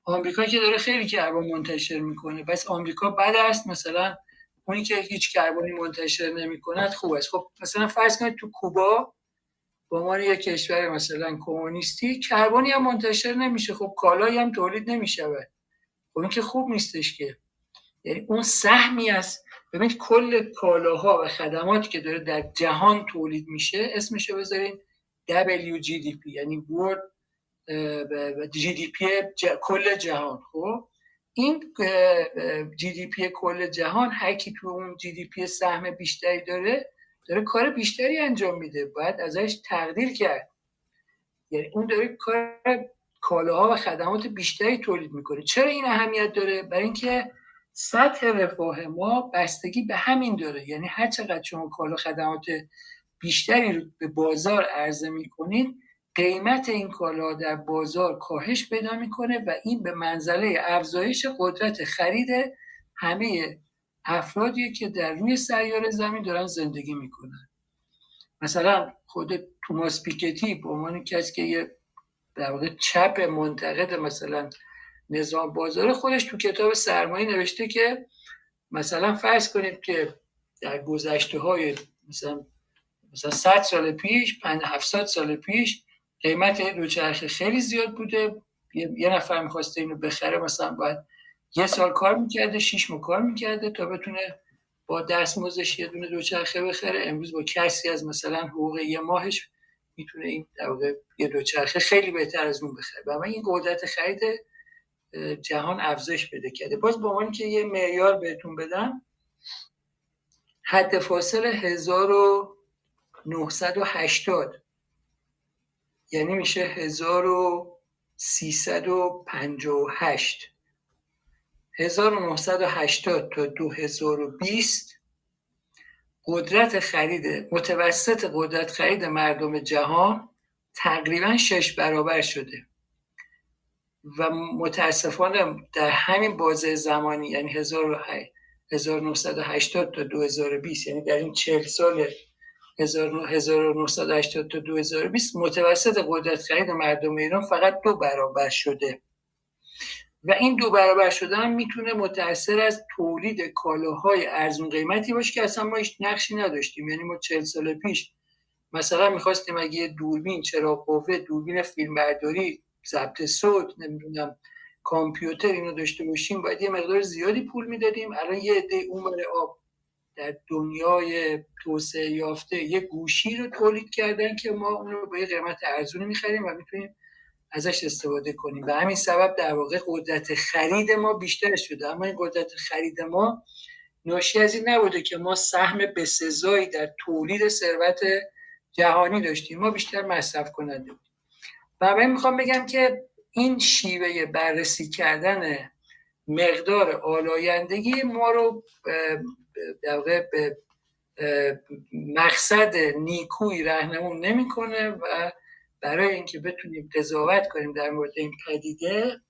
آمریکا که داره خیلی کربن منتشر می‌کنه. بس آمریکا بد است. مثلا اونی که هیچ کربنی منتشر نمی‌کند خوب است. خب مثلا فرض کنید تو کوبا به عنوان یک کشور مثلا کمونیستی کربنی هم منتشر نمیشه. خب کالایی هم تولید نمی‌شود. خب این که خوب نیستش که. یعنی اون سهمی است ببینید کل کالاها و خدماتی که داره در جهان تولید میشه اسمش بذارین WGDP یعنی World GDP کل جهان خب؟ این GDP کل جهان هر کی تو اون GDP سهم بیشتری داره داره کار بیشتری انجام میده. باید ازش تقدیر کرد. یعنی اون داره کار کالاها و خدمات بیشتری تولید می‌کنه. چرا این اهمیت داره؟ برای اینکه سطح رفاه ما بستگی به همین داره. یعنی هر چقدر شما کالا خدمات بیشتری رو به بازار عرضه می‌کنید قیمت این کالا در بازار کاهش پیدا می‌کنه و این به منزله افزایش قدرت خرید همه افرادی که در روی سیاره زمین دارن زندگی می‌کنن. مثلا خود توماس پیکتی به عنوان کسی که یه در واقع چپ منتقد مثلا نظام بازار خودش تو کتاب سرمایه نوشته که مثلا فرض کنید که در گذشته های مثلا مثلا 100 سال پیش 700 سال پیش قیمت دوچرخه خیلی زیاد بوده. یه نفر می‌خواسته اینو بخره مثلا باید یه سال کار می‌کرده شیش ماه کار می‌کرده تا بتونه با دستمزدش یه دونه دوچرخه بخره. امروز با کسی از مثلا حقوق یه ماهش می‌تونه این در واقع یه دوچرخه خیلی بهتر از اون بخره. و این قدرت خرید جهان افزایش پیدا کرده. باز با عنوان که یه معیار بهتون بدم حد فاصل هزار و 1980 یعنی میشه 1358 1980 تا 2020 قدرت خرید متوسط قدرت خرید مردم جهان تقریبا شش برابر شده. و متاسفانه در همین بازه زمانی یعنی 1980 تا 2020 یعنی در این 40 سال 1980 تا 2020 متوسط قدرت خرید مردم ایران فقط دو برابر شده. و این دو برابر شدن می‌تونه متاثر از تولید کالاهای ارزون قیمتی باشه که اصلا ما هیچ نقشی نداشتیم. یعنی ما 40 سال پیش مثلا می‌خواستیم اگه دوربین چرا قوه دوربین فیلمبرداری ضبط صوت نمی‌دونم کامپیوتر اینو داشته باشیم باید یه مقدار زیادی پول می‌دادیم. الان یه عده اون آب در دنیای توسعه یافته یه گوشی رو تولید کردن که ما اون رو با یه قیمت ارزونی می‌خریم و می‌تونیم ازش استفاده کنیم. و همین سبب در واقع قدرت خرید ما بیشتر شده. اما این قدرت خرید ما ناشی از این نبوده که ما سهم بسزایی در تولید ثروت جهانی داشتیم. ما بیشتر مصرف کننده بودیم. من می‌خوام بگم که این شیوه بررسی کردن مقدار آلایندگی ما رو در واقع به مقصد نیکوی رهنمون نمی‌کنه و برای اینکه بتونیم قضاوت کنیم در مورد این پدیده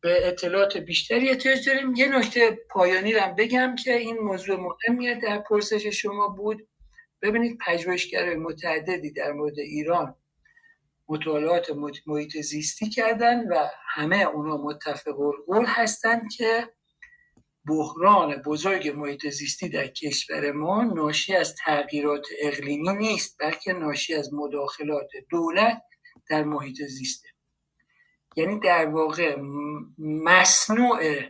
به اطلاعات بیشتری احتیاج داریم. یه نکته پایانی رو بگم که این موضوع مهمیه. در پرسش شما بود ببینید پژوهشگرای متعددی در مورد ایران مطالعات محیط زیستی کردن و همه اونا متفق قول هستند که بحران بزرگ محیط زیستی در کشور ما ناشی از تغییرات اقلیمی نیست بلکه ناشی از مداخلات دولت در محیط زیسته. یعنی در واقع مصنوع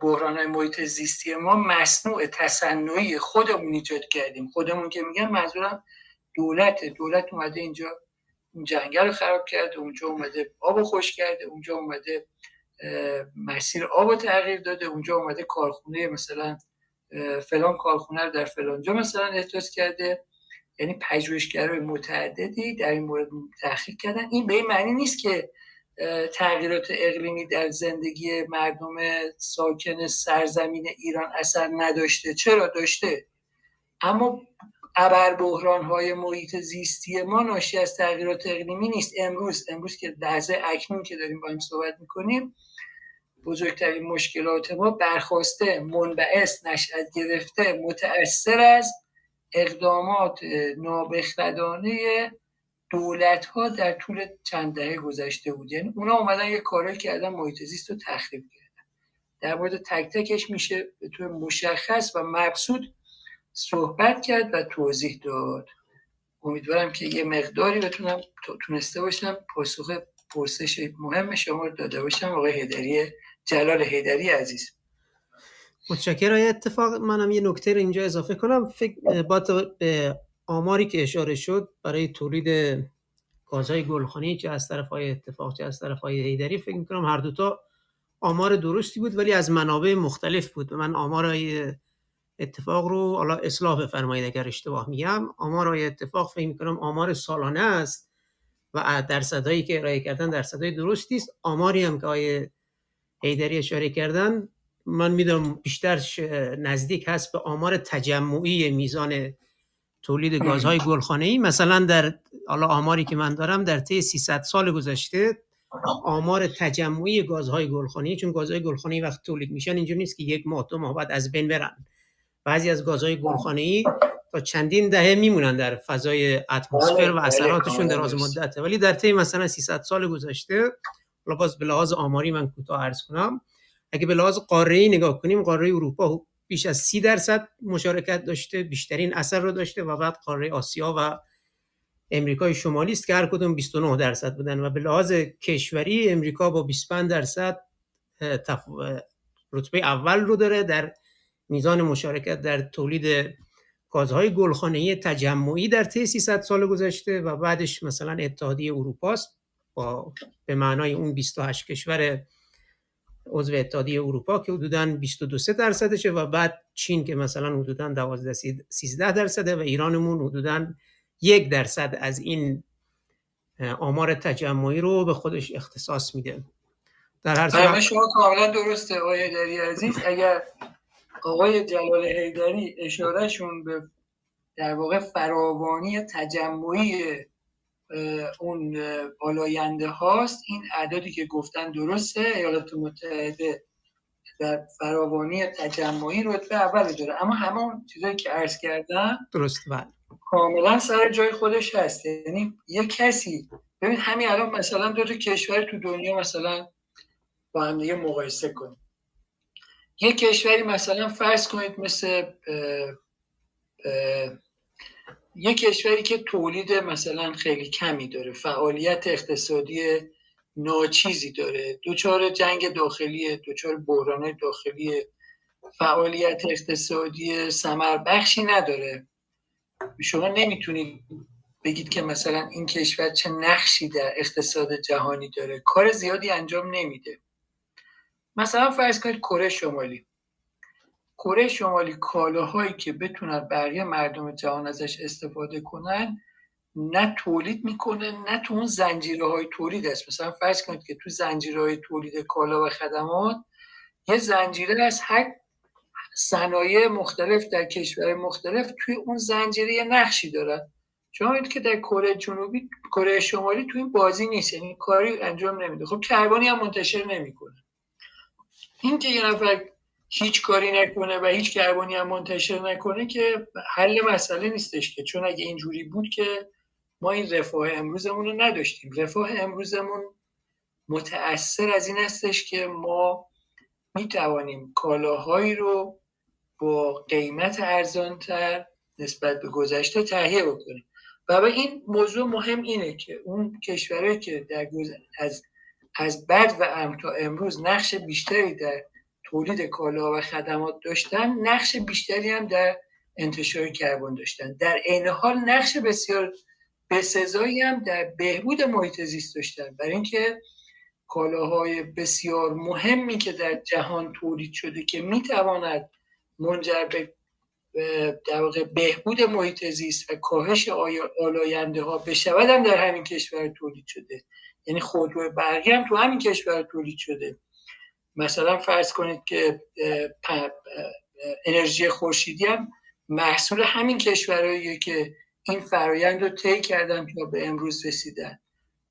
بحران های محیط زیستی ما مصنوع تصنعی خودمون ایجاد کردیم. خودمون که میگم منظورم دولت دولت اومده اینجا جنگل رو خراب کرده اونجا اومده آب خوش کرده اونجا اومده مسیر آب رو تغییر داده اونجا اومده کارخونه مثلا فلان کارخونه در فلانجا مثلا احداث کرده. یعنی پژوهشگرای متعددی در این مورد تحقیق کردن. این به این معنی نیست که تغییرات اقلیمی در زندگی مردم ساکن سرزمین ایران اثر نداشته. چرا؟ داشته. اما ابر بحران های محیط زیستی ما ناشی از تغییرات اقلیمی نیست. امروز امروز که لحظه اکنون که داریم با این صحبت می‌کنیم بزرگترین مشکلات ما برخواسته منبعث نشأت گرفته متأثر از اقدامات نابخردانه دولت ها در طول چند دهه گذشته بود. یعنی اونا اومدن یه کارایی کردن محیط زیست رو تخریب کردن. در مورد تک تکش میشه به طور مشخص و مبسوط صحبت کرد و توضیح داد. امیدوارم که یه مقداری بتونم تونسته باشم پاسخ پرسش مهم شما رو داده باشم آقای هیدری جلال هیدری عزیز. متشکرم. اتفاق منم یه نکته رو اینجا اضافه کنم. فکر با به آماری که اشاره شد برای تولید گازهای گلخانی چه از طرف های اتفاق چه از طرف های هیدری فکر می‌کنم هر دوتا آمار درستی بود ولی از منابع مختلف بود. من آمارای اتفاق رو حالا اصلاح بفرمایید اگر اشتباه میگم. آمارای اتفاق فکر می‌کنم آمار سالانه است و درصدهایی که ارائه کردن درصدهای درستی است. آماری هم که آیه هیدری اشاره کردن من می‌دونم بیشتر نزدیک هست به آمار تجمعی میزان تولید گازهای گلخانه ای مثلا در حالا آماری که من دارم در طی 300 سال گذشته آمار تجمعی گازهای گلخانه‌ای چون گازهای گلخانه‌ای وقت تولید میشن اینجوری نیست که یک ماه دو ماه بعد از بین برن. بعضی از گازهای گلخانه‌ای تا چندین دهه میمونن در فضای اتمسفر و اثراتشون دراز مدته. ولی در طی مثلا 300 سال گذشته حالا باز به لحاظ آماری من کوتاه عرض کنم اگه به لحاظ قاره نگاه کنیم قاره اروپا بیش از سی درصد مشارکت داشته بیشترین اثر رو داشته و بعد قاره آسیا و امریکای شمالی است که هر کدوم 29 درصد بودن و به لحاظ کشوری امریکا با 25 درصد رتبه اول رو داره. در میزان مشارکت در تولید گازهای گلخانه‌ای تجمعی در طی 300 سال گذشته و بعدش مثلا اتحادیه اروپا است. با به معنای اون 28 کشور عضو اتحادیه اروپا که حدودا 22 درصدشه و بعد چین که مثلا حدودا 12 13 درصده و ایرانمون حدودا یک درصد از این آمار تجمعی رو به خودش اختصاص میده. در هر صورت شما کاملا درسته آقای دری عزیز. اگر آقای جلال حیدری اشارهشون به در واقع فراوانی تجمعی اون بالاینده هاست این اعدادی که گفتن درسته ایالات متحده در فراوانی تجمعی رتبه اول داره اما همون چیزایی که عرض کردم درست بله. کاملا سر جای خودش هست. یعنی یه کسی ببین همین الان مثلا دو تا کشور تو دنیا مثلا با هم دیگه مقایسه کنیم. یه کشوری مثلا فرض کنید مثل یه کشوری که تولید مثلا خیلی کمی داره فعالیت اقتصادی ناچیزی داره دوچار جنگ داخلی دوچار بحران داخلی فعالیت اقتصادی سمر بخشی نداره. شما نمی‌تونید بگید که مثلا این کشور چه نقشی در اقتصاد جهانی داره. کار زیادی انجام نمیده. مثلا فرض کنید کره شمالی. کره شمالی کالاهایی که بتونن بقیه مردم جهان ازش استفاده کنن نه تولید می‌کنه نه تو اون زنجیره های تولید است. مثلا فرض کنید که تو زنجیره های تولید کالا و خدمات یه زنجیره از هر صنایع مختلف در کشور مختلف توی اون زنجیره یه نقشی دارن. شما که در کره جنوبی کره شمالی توی این بازی نیست یعنی کاری انجام نمیده. خب کربانی هم منتشر نمی‌کنه. این که یه نفر هیچ کاری نکنه و هیچ کربانی هم منتشر نکنه که حل مسئله نیستش که. چون اگه اینجوری بود که ما این رفاه امروزمون رو نداشتیم. رفاه امروزمون متأثر از این هستش که ما می توانیم کالاهایی رو با قیمت ارزانتر نسبت به گذشته تهیه بکنیم. و به این موضوع مهم اینه که اون کشورهایی که در از از بعد و ام تا امروز نقش بیشتری در تولید کالا و خدمات داشتن نقش بیشتری هم در انتشار کربن داشتن. در عین حال نقش بسیار بسزایی هم در بهبود محیط زیست داشتن. برای اینکه کالاهای بسیار مهمی که در جهان تولید شده که می‌تواند منجر به در واقع بهبود محیط زیست و کاهش آلاینده ها بشود هم در همین کشور تولید شده. یعنی خودرو برقی هم تو همین کشور تولید شده. مثلا فرض کنید که انرژی خورشیدی هم محصول همین کشورهاییه که این فرایند رو طی کردن تا به امروز رسیدن.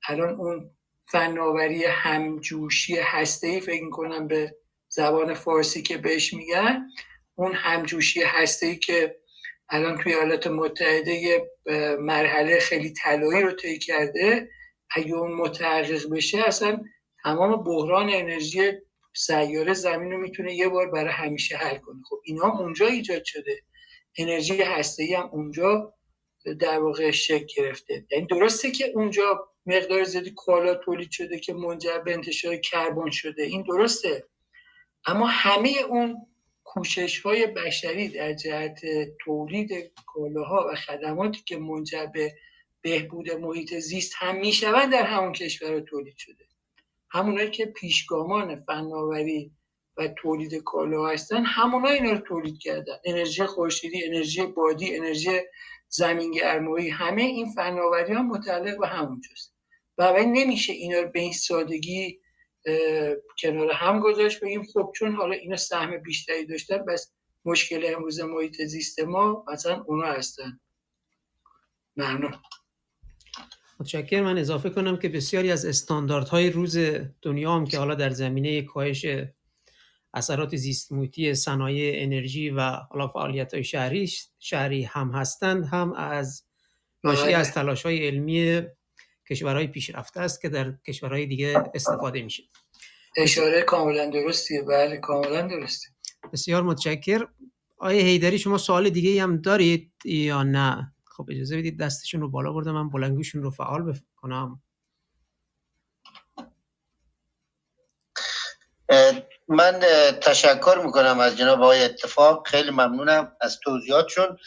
الان اون فناوری همجوشی هسته ای فکر کنم به زبان فارسی که بهش میگن اون همجوشی هسته ای که الان توی ایالات متحده یه مرحله خیلی طلایی رو طی کرده. اگه اون متحقق بشه اصلا تمام بحران انرژی سیاره زمین رو می‌تونه یه بار برای همیشه حل کنه. خب اینا اونجا ایجاد شده. انرژی هسته هم اونجا در واقع شکل گرفته. یعنی درسته که اونجا مقدار زیادی کالا تولید شده که منجر به انتشار کربن شده. این درسته. اما همه اون کوشش های بشری در جهت تولید کالاها و خدماتی که منجر به بهبود محیط زیست هم می‌شوند در همون کشور تولید شده. همونایی که پیشگامان فناوری و تولید کالا هستن همونا اینا رو تولید کردن. انرژی خورشیدی انرژی بادی انرژی زمینگرمایی همه این فناوری ها متعلق به همونجاست و نمیشه اینا رو به این سادگی کنار هم گذاشت بگیم خب چون حالا اینا سهم بیشتری داشتن بس مشکل امروز محیط زیست ما مثلا اونا هستن. ممنون. متشکر من اضافه کنم که بسیاری از استانداردهای روز دنیا هم که حالا در زمینه کاهش اثرات زیست محیطی صنایع انرژی و حالا فعالیت های شهری شهری هم هستند هم از ناشی بله. از تلاش های علمی کشورهای پیشرفته است که در کشورهای دیگه استفاده میشه. اشاره کاملا درستیه. بله کاملا درستی بسیار متشکر آیا هیدری شما سوال دیگه هم دارید یا نه؟ خب اجازه بدید دستشون رو بالا بردم من بلنگوشون رو فعال بکنم من تشکر می‌کنم از جناب آقای اتفاق. خیلی ممنونم از توضیحاتشون.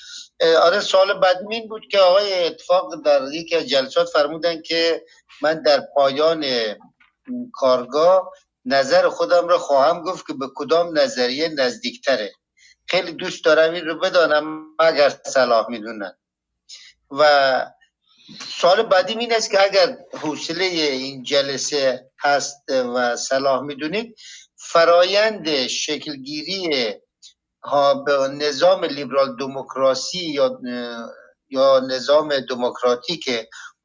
آره سوال بدمین بود که آقای اتفاق در یکی از جلسات فرمودن که من در پایان کارگاه نظر خودم را خواهم گفت که به کدام نظریه نزدیکتره. خیلی دوست دارم این رو بدانم اگر صلاح می‌دونن. و سوال بعدی این است که اگر حوصله این جلسه هست و صلاح می‌دونید فرایند شکلگیری ها به نظام لیبرال دموکراسی یا یا نظام دموکراتیک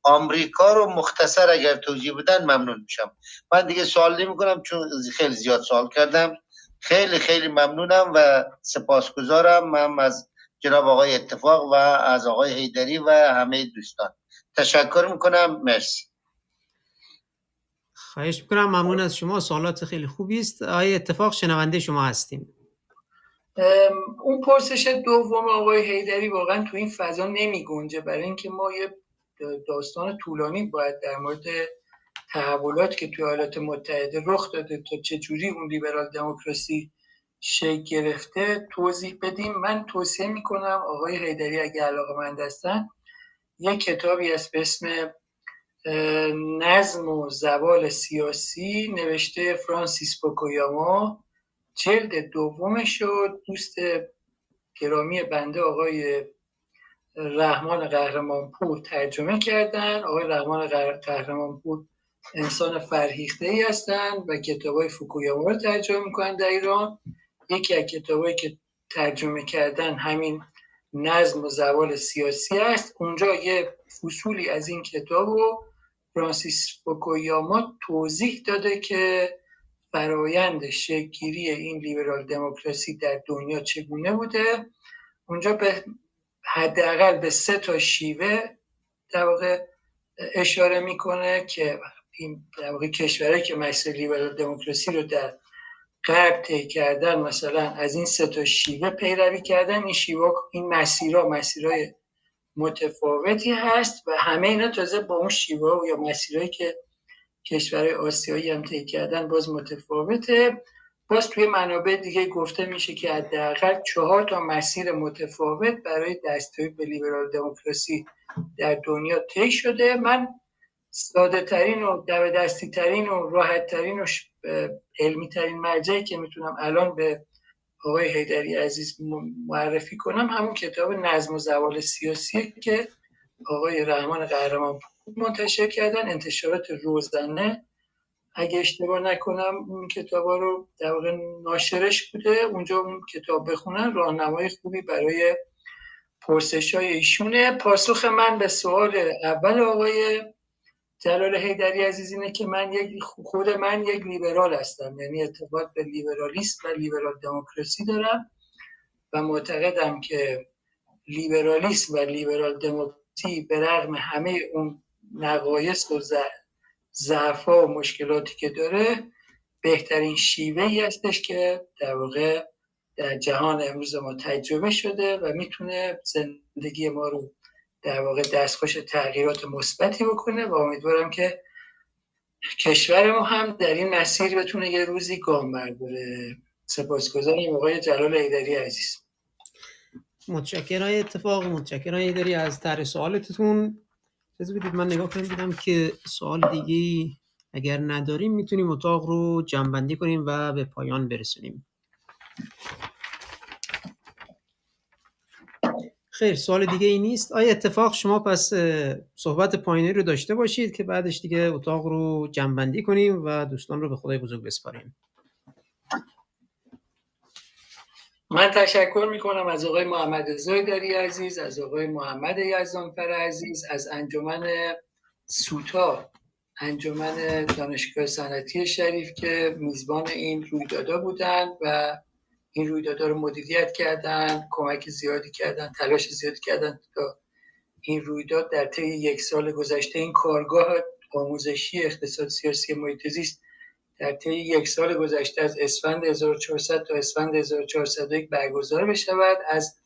آمریکا رو مختصر اگر توضیح بدن ممنون میشم. من دیگه سوال نمی کنم چون خیلی زیاد سوال کردم. خیلی خیلی ممنونم و سپاسگزارم. من از جناب آقای اتفاق و از آقای هیدری و همه دوستان. تشکر می‌کنم. مرسی. خواهش می‌کنم. ممنون از شما. سوالات خیلی خوبی است آقای اتفاق شنونده شما هستیم. اون پرسش دوم آقای هیدری واقعا تو این فضا نمی گنجه. برای اینکه ما یه داستان طولانی باید در مورد تحولات که توی ایالات متحده رخ داده تا چجوری اون لیبرال دموکراسی شکل گرفته توضیح بدیم. من توصیه می‌کنم آقای هیدری اگه علاقه مند هستن یک کتابی است به اسم نظم و زوال سیاسی نوشته فرانسیس بوکویاما جلد دومش شد دوست گرامی بنده آقای رحمان قهرمانپور ترجمه کردن. آقای رحمان قهرمانپور انسان فرهیخته ای هستند و کتاب های فوکویاما رو ترجمه می‌کنن در ایران. یکی از کتابایی که ترجمه کردن همین نظم و زوال سیاسی است. اونجا یه فصولی از این کتاب رو فرانسیس فوکویاما توضیح داده که فرایند شکلگیری این لیبرال دموکراسی در دنیا چگونه بوده. اونجا به حداقل به سه تا شیوه در واقع اشاره می‌کنه که این در واقع کشورهایی که مسئله لیبرال دموکراسی رو در غرب طی کردن مثلا از این سه تا شیوه پیروی کردن این شیوه این مسیرها مسیرهای متفاوتی هست و همه اینا تازه با اون شیوه یا مسیرهایی که کشورهای آسیایی هم طی کردن باز متفاوته. باز توی منابع دیگه گفته میشه که حداقل چهار تا مسیر متفاوت برای دستیابی به لیبرال دموکراسی در دنیا طی شده. من ساده ترین و دو دستی ترین و راحت ترین و علمی ترین مرجعی که می‌تونم الان به آقای حیدری عزیز معرفی کنم همون کتاب نظم و زوال سیاسی که آقای رحمان قهرمان منتشر کردن انتشارات روزانه. اگه اشتباه نکنم اون کتاب رو در واقع ناشرش بوده. اونجا اون کتاب بخونن راهنمای خوبی برای پرسش های ایشونه. پاسخ من به سوال اول آقای جلال حیدری عزیز اینه که من یک خود من یک لیبرال هستم. یعنی اعتقاد به لیبرالیسم و لیبرال دموکراسی دارم و معتقدم که لیبرالیسم و لیبرال دموکراسی به رغم همه اون نقایص و ضعفا و مشکلاتی که داره بهترین شیوه ای هستش که در واقع در جهان امروز ما تجربه شده و می‌تونه زندگی ما رو در واقع دستخوش تغییرات مثبتی بکنه و امیدوارم که کشور ما هم در این مسیر بتونه یه روزی گام برداره. سپاسگزارم آقای جلال ایدری عزیز. متشکرم. اتفاق متشکرم ایدری از طرح سوالتون. از بدید من نگاه کنم دیدم که سوال دیگه اگر نداریم می‌تونیم اتاق رو جنبندی کنیم و به پایان برسونیم. خیر سوال دیگه ای نیست. آیا اتفاق شما پس صحبت پایانی رو داشته باشید که بعدش دیگه اتاق رو جنبندی کنیم و دوستان رو به خدای بزرگ بسپاریم؟ من تشکر می کنم از آقای محمد داری عزیز از آقای محمد یزدانفر عزیز از انجمن سوتا انجمن دانشگاه صنعتی شریف که میزبان این رویدادها بودند و این رویدادها رو مدیریت کردن کمک زیادی کردن تلاش زیادی کردن تا این رویداد در طی یک سال گذشته این کارگاه آموزشی اقتصاد سیاسی محیط زیست در طی یک سال گذشته از اسفند 1400 تا اسفند 1401 برگزار بشود. از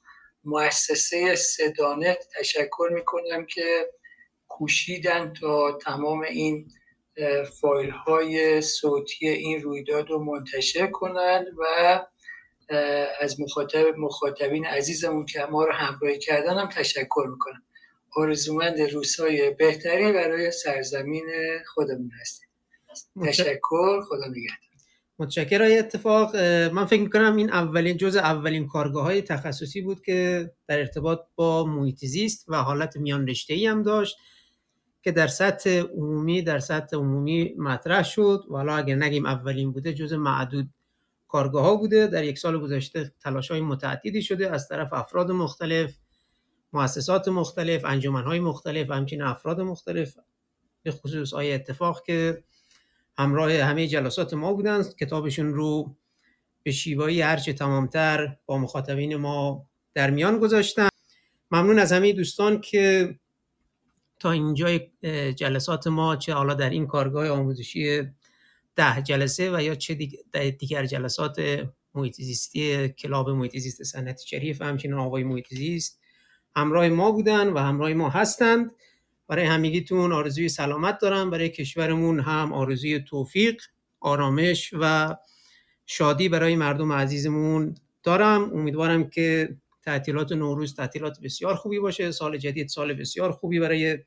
مؤسسه سدانت تشکر می‌کنم که کوشیدن تا تمام این فایل های صوتی این رویداد رو منتشر کنند و از مخاطب مخاطبین عزیزمون که ما رو همراهی کردن هم تشکر می‌کنم. آرزومند روزهای بهتری برای سرزمین خودمون هستیم. تشکر خدا نگهدار. متشکر های اتفاق من فکر می‌کنم این اولین جز اولین کارگاه های تخصصی بود که در ارتباط با محیط زیست و حالت میان رشته ای هم داشت که در سطح عمومی در سطح عمومی مطرح شد. و حالا اگر نگیم اولین بوده جز معدود کارگاه ها بوده در یک سال گذشته تلاش های متعددی شده از طرف افراد مختلف مؤسسات مختلف انجمن های مختلف همچنین افراد مختلف به خصوص آیه اتفاق که همراه همه جلسات ما بودن کتابشون رو به شیوایی هرچه تمامتر با مخاطبین ما در میان گذاشتن. ممنون از همه دوستان که تا اینجا جلسات ما چه حالا در این کارگاه آموزشی ده جلسه و یا چه دیگر جلسات محیط زیستی کلاب محیط زیست سنت شریف همچنین آقای محیط زیست همراه ما بودن و همراه ما هستند. برای همگیتون آرزوی سلامت دارم. برای کشورمون هم آرزوی توفیق آرامش و شادی برای مردم عزیزمون دارم. امیدوارم که تعطیلات نوروز تعطیلات بسیار خوبی باشه. سال جدید سال بسیار خوبی برای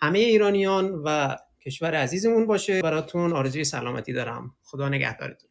همه ایرانیان و کشور عزیزمون باشه. براتون آرزوی سلامتی دارم. خدا نگهدارتون.